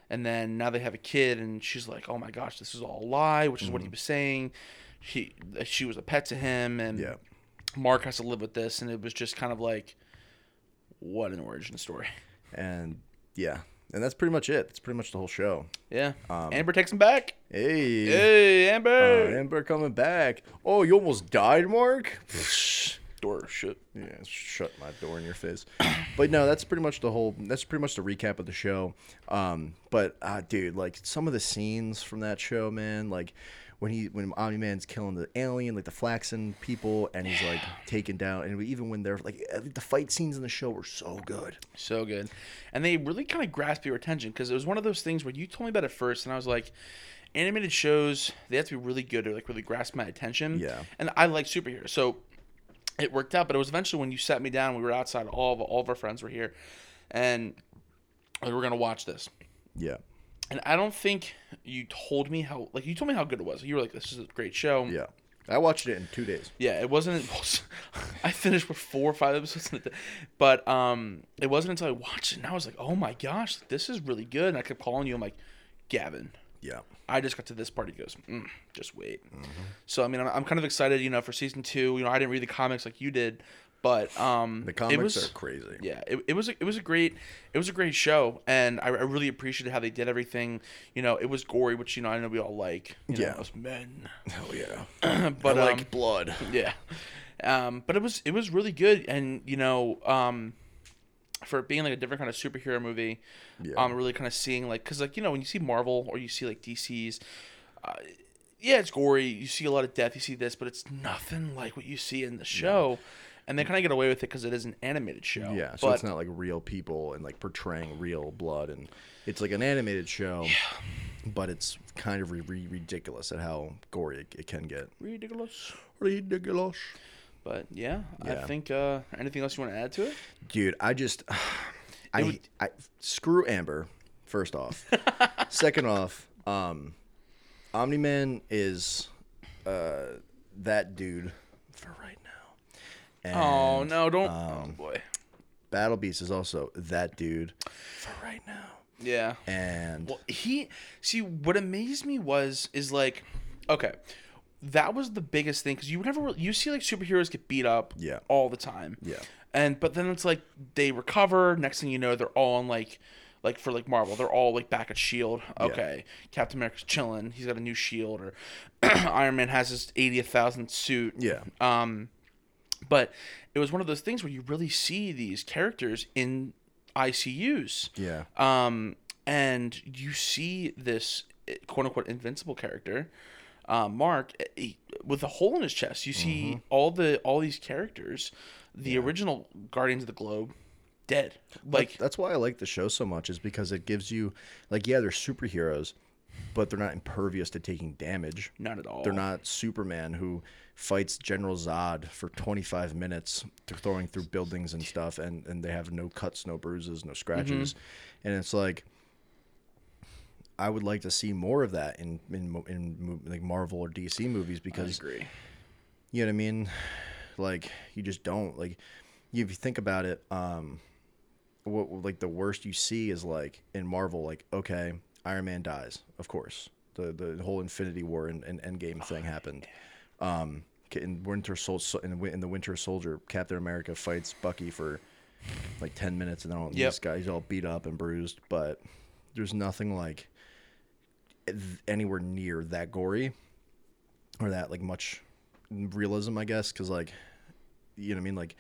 and then now they have a kid and she's like oh my gosh this is all a lie which is what he mm-hmm. was saying she uh, she was a pet to him and Yeah. mark has to live with this and it was just kind of like what an origin story and yeah, and that's pretty much it. That's pretty much the whole show. yeah Um, amber takes him back Hey, hey uh, amber Amber coming back. Oh, you almost died, Mark. door shit yeah, shut my door in your face. but no, that's pretty much the whole. That's pretty much the recap of the show. Um, but uh, dude, like some of the scenes from that show, man, like. When he when Omni Man's killing the alien, like the Flaxan people, and he's like taken down, and even when they're like the fight scenes in the show were so good. so good. And they really kind of grasp your attention because it was one of those things where you told me about it first and i was like animated shows they have to be really good or like really grasp my attention. Yeah. and i like superheroes so it worked out but it was eventually when you sat me down we were outside all of all of our friends were here and we were gonna watch this. Yeah, and i don't think you told me how like you told me how good it was you were like this is a great show yeah. I watched it in two days. yeah, it wasn't. I finished with four or five episodes, in a day. but um, it wasn't until I watched it and I was like, "Oh my gosh, this is really good." And I kept calling you. I'm like, "Gavin, Yeah, I just got to this part." He goes, mm, "Just wait." So I mean, I'm, I'm kind of excited, you know, for season two. You know, I didn't read the comics like you did, but um, the it comics was, are crazy. yeah, it, it was a, it was a great it was a great show, and I, I really appreciated how they did everything. You know, it was gory, which you know I know we all like. You know, Yeah. us men. Hell yeah. but I like um, blood. yeah um but it was it was really good and you know um for it being like a different kind of superhero movie Yeah. um really kind of seeing like because like you know when you see marvel or you see like dc's uh, yeah it's gory you see a lot of death you see this but it's nothing like what you see in the show and they kind of get away with it because it is an animated show Yeah, so but it's not like real people and like portraying real blood, and it's like an animated show, but it's kind of re- re- ridiculous at how gory it, it can get. ridiculous Ridiculous, but yeah, i think uh anything else you want to add to it dude. I just, I, would- I screw Amber. First off, second off, um, Omni Man is uh that dude for right now. oh no don't um, oh boy Battle Beast is also that dude for right now. yeah And Well, he see what amazed me was is like, okay, that was the biggest thing because you never you see like superheroes get beat up Yeah. all the time Yeah. and but then it's like they recover next thing you know they're all on like like for like Marvel they're all like back at Shield okay Captain America's chilling he's got a new shield or Iron Man has his 80,000th suit yeah, um, but it was one of those things where you really see these characters in ICUs yeah, um, and you see this eh, quote unquote invincible character, uh, Mark, eh, he- with a hole in his chest. You see Mm-hmm. all the all these characters, the original Guardians of the Globe, dead. Like that's why I like the show so much is because it gives you like yeah they're superheroes but they're not impervious to taking damage. Not at all. They're not Superman who fights General Zod for 25 minutes, throwing through buildings and stuff, and, and they have no cuts, no bruises, no scratches. And it's like, I would like to see more of that in in, in like Marvel or DC movies because you know what I mean? Like you just don't like if you think about it, um what like the worst you see is like in Marvel like okay, Iron Man dies, of course. The the whole Infinity War and, and Endgame thing happened. Um in Winter Sol- in, the, in the Winter Soldier, Captain America fights Bucky for like 10 minutes and then all Yep. this guy's all beat up and bruised, but there's nothing like anywhere near that gory or that like much realism, I guess, because like, you know what I mean, like.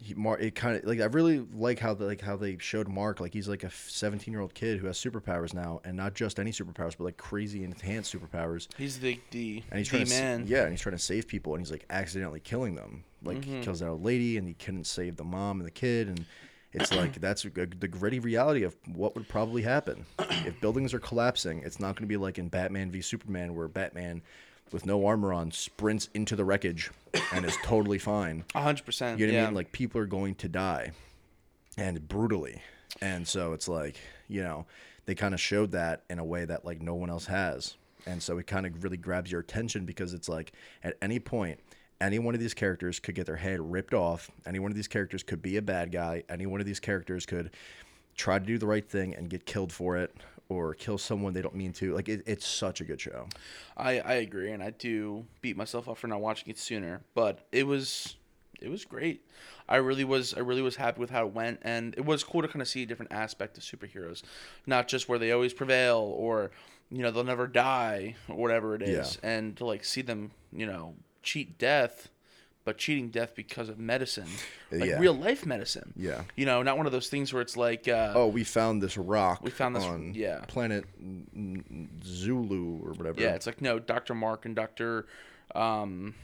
He, Mar- it kind of like I really like how the, like how they showed Mark like he's like a 17 year old kid who has superpowers now and not just any superpowers but like crazy enhanced superpowers He's the the, and he's the trying to man. yeah and he's trying to save people and he's like accidentally killing them like Mm-hmm. he kills that old lady and he couldn't save the mom and the kid and it's like that's a, the gritty reality of what would probably happen if buildings are collapsing it's not going to be like in Batman v Superman where Batman with no armor on sprints into the wreckage and is totally fine A hundred percent. you know what yeah. I mean? Like people are going to die, and brutally, and so it's like you know they kind of showed that in a way that like no one else has, and so it kind of really grabs your attention because it's like at any point. Any one of these characters could get their head ripped off. Any one of these characters could be a bad guy. Any one of these characters could try to do the right thing and get killed for it, or kill someone they don't mean to. Like it, it's such a good show. I, I agree, and I do beat myself up for not watching it sooner. But it was it was great. I really was I really was happy with how it went, and it was cool to kind of see a different aspect of superheroes, not just where they always prevail or you know they'll never die or whatever it is, and to like see them you know cheat death. But cheating death because of medicine, like Yeah. real life medicine. Yeah. You know, not one of those things where it's like, uh, Oh, we found this rock. We found this- on yeah. planet Zulu or whatever. Yeah, it's like no, Doctor Mark and Doctor um,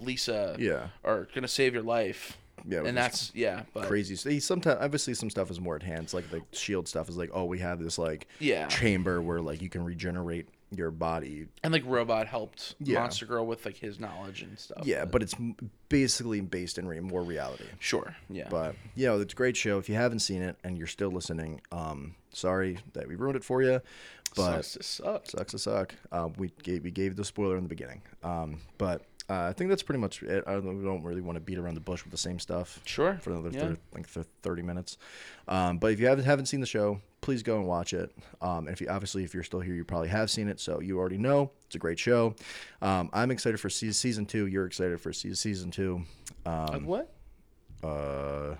Lisa Yeah. are gonna save your life. Yeah, and that's yeah, but crazy. So sometimes obviously some stuff is more at hand. It's like the shield stuff is like, oh, we have this like Yeah. chamber where like you can regenerate your body. and like Robot helped Yeah. Monster Girl with like his knowledge and stuff. Yeah, but it's m- basically based in re- more reality. sure, yeah, But you know, it's a great show. If you haven't seen it and you're still listening, um, sorry that we ruined it for you, but sucks to suck. sucks to suck. Um, we gave we gave the spoiler in the beginning. Um, but uh, I think that's pretty much it. I don't, we don't really want to beat around the bush with the same stuff. Sure, For another yeah. thir- like th- thirty minutes. Um, but if you haven't haven't seen the show, please go and watch it. Um, and if you obviously if you're still here, you probably have seen it, so you already know it's a great show. Um, I'm excited for se- season two. You're excited for se- season two. Like Um, what? uh,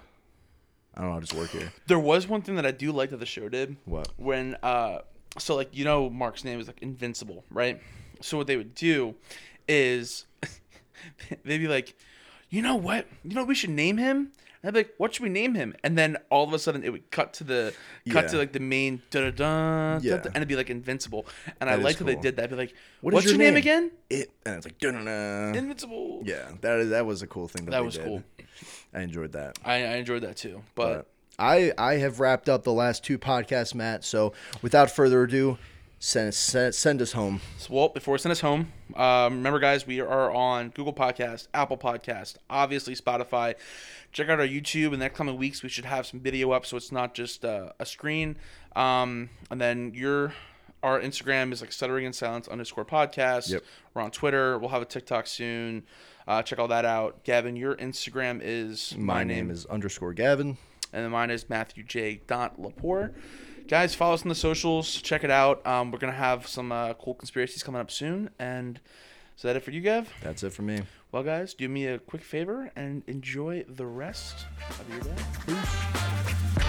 I don't know. I just work here. There was one thing that I do like that the show did. What? When uh, so like you know Mark's name is like Invincible, right? So what they would do is they'd be like, you know what? You know what we should name him? And I'd be like, what should we name him? And then all of a sudden it would cut to the cut to like the main da da da, Yeah. and it'd be like Invincible. And I That is liked how they did that. I'd be like, What is what's your your name, name?" again? It and it's like dun-dun-dun. Invincible. Yeah, that is, that was a cool thing that, That was did. cool. I enjoyed that. I, I enjoyed that too. But But I I have wrapped up the last two podcasts, Matt. So without further ado, send send, send us home. So, well, before we send us home, um, remember, guys, we are on Google Podcast, Apple Podcast, obviously Spotify. Check out our YouTube. In the next coming weeks, we should have some video up, so it's not just uh, a screen. Um, and then your our Instagram is like stuttering in silence underscore podcast. Yep. We're on Twitter. We'll have a TikTok soon. Uh, check all that out. Gavin, your Instagram is My, name, is underscore Gavin. and then mine is Matthew J. Dot Laporte. Guys, follow us on the socials. Check it out. Um, we're gonna have some uh, cool conspiracies coming up soon. And is that it for you, Gav? That's it for me. Well, guys, do me a quick favor and enjoy the rest of your day. Peace.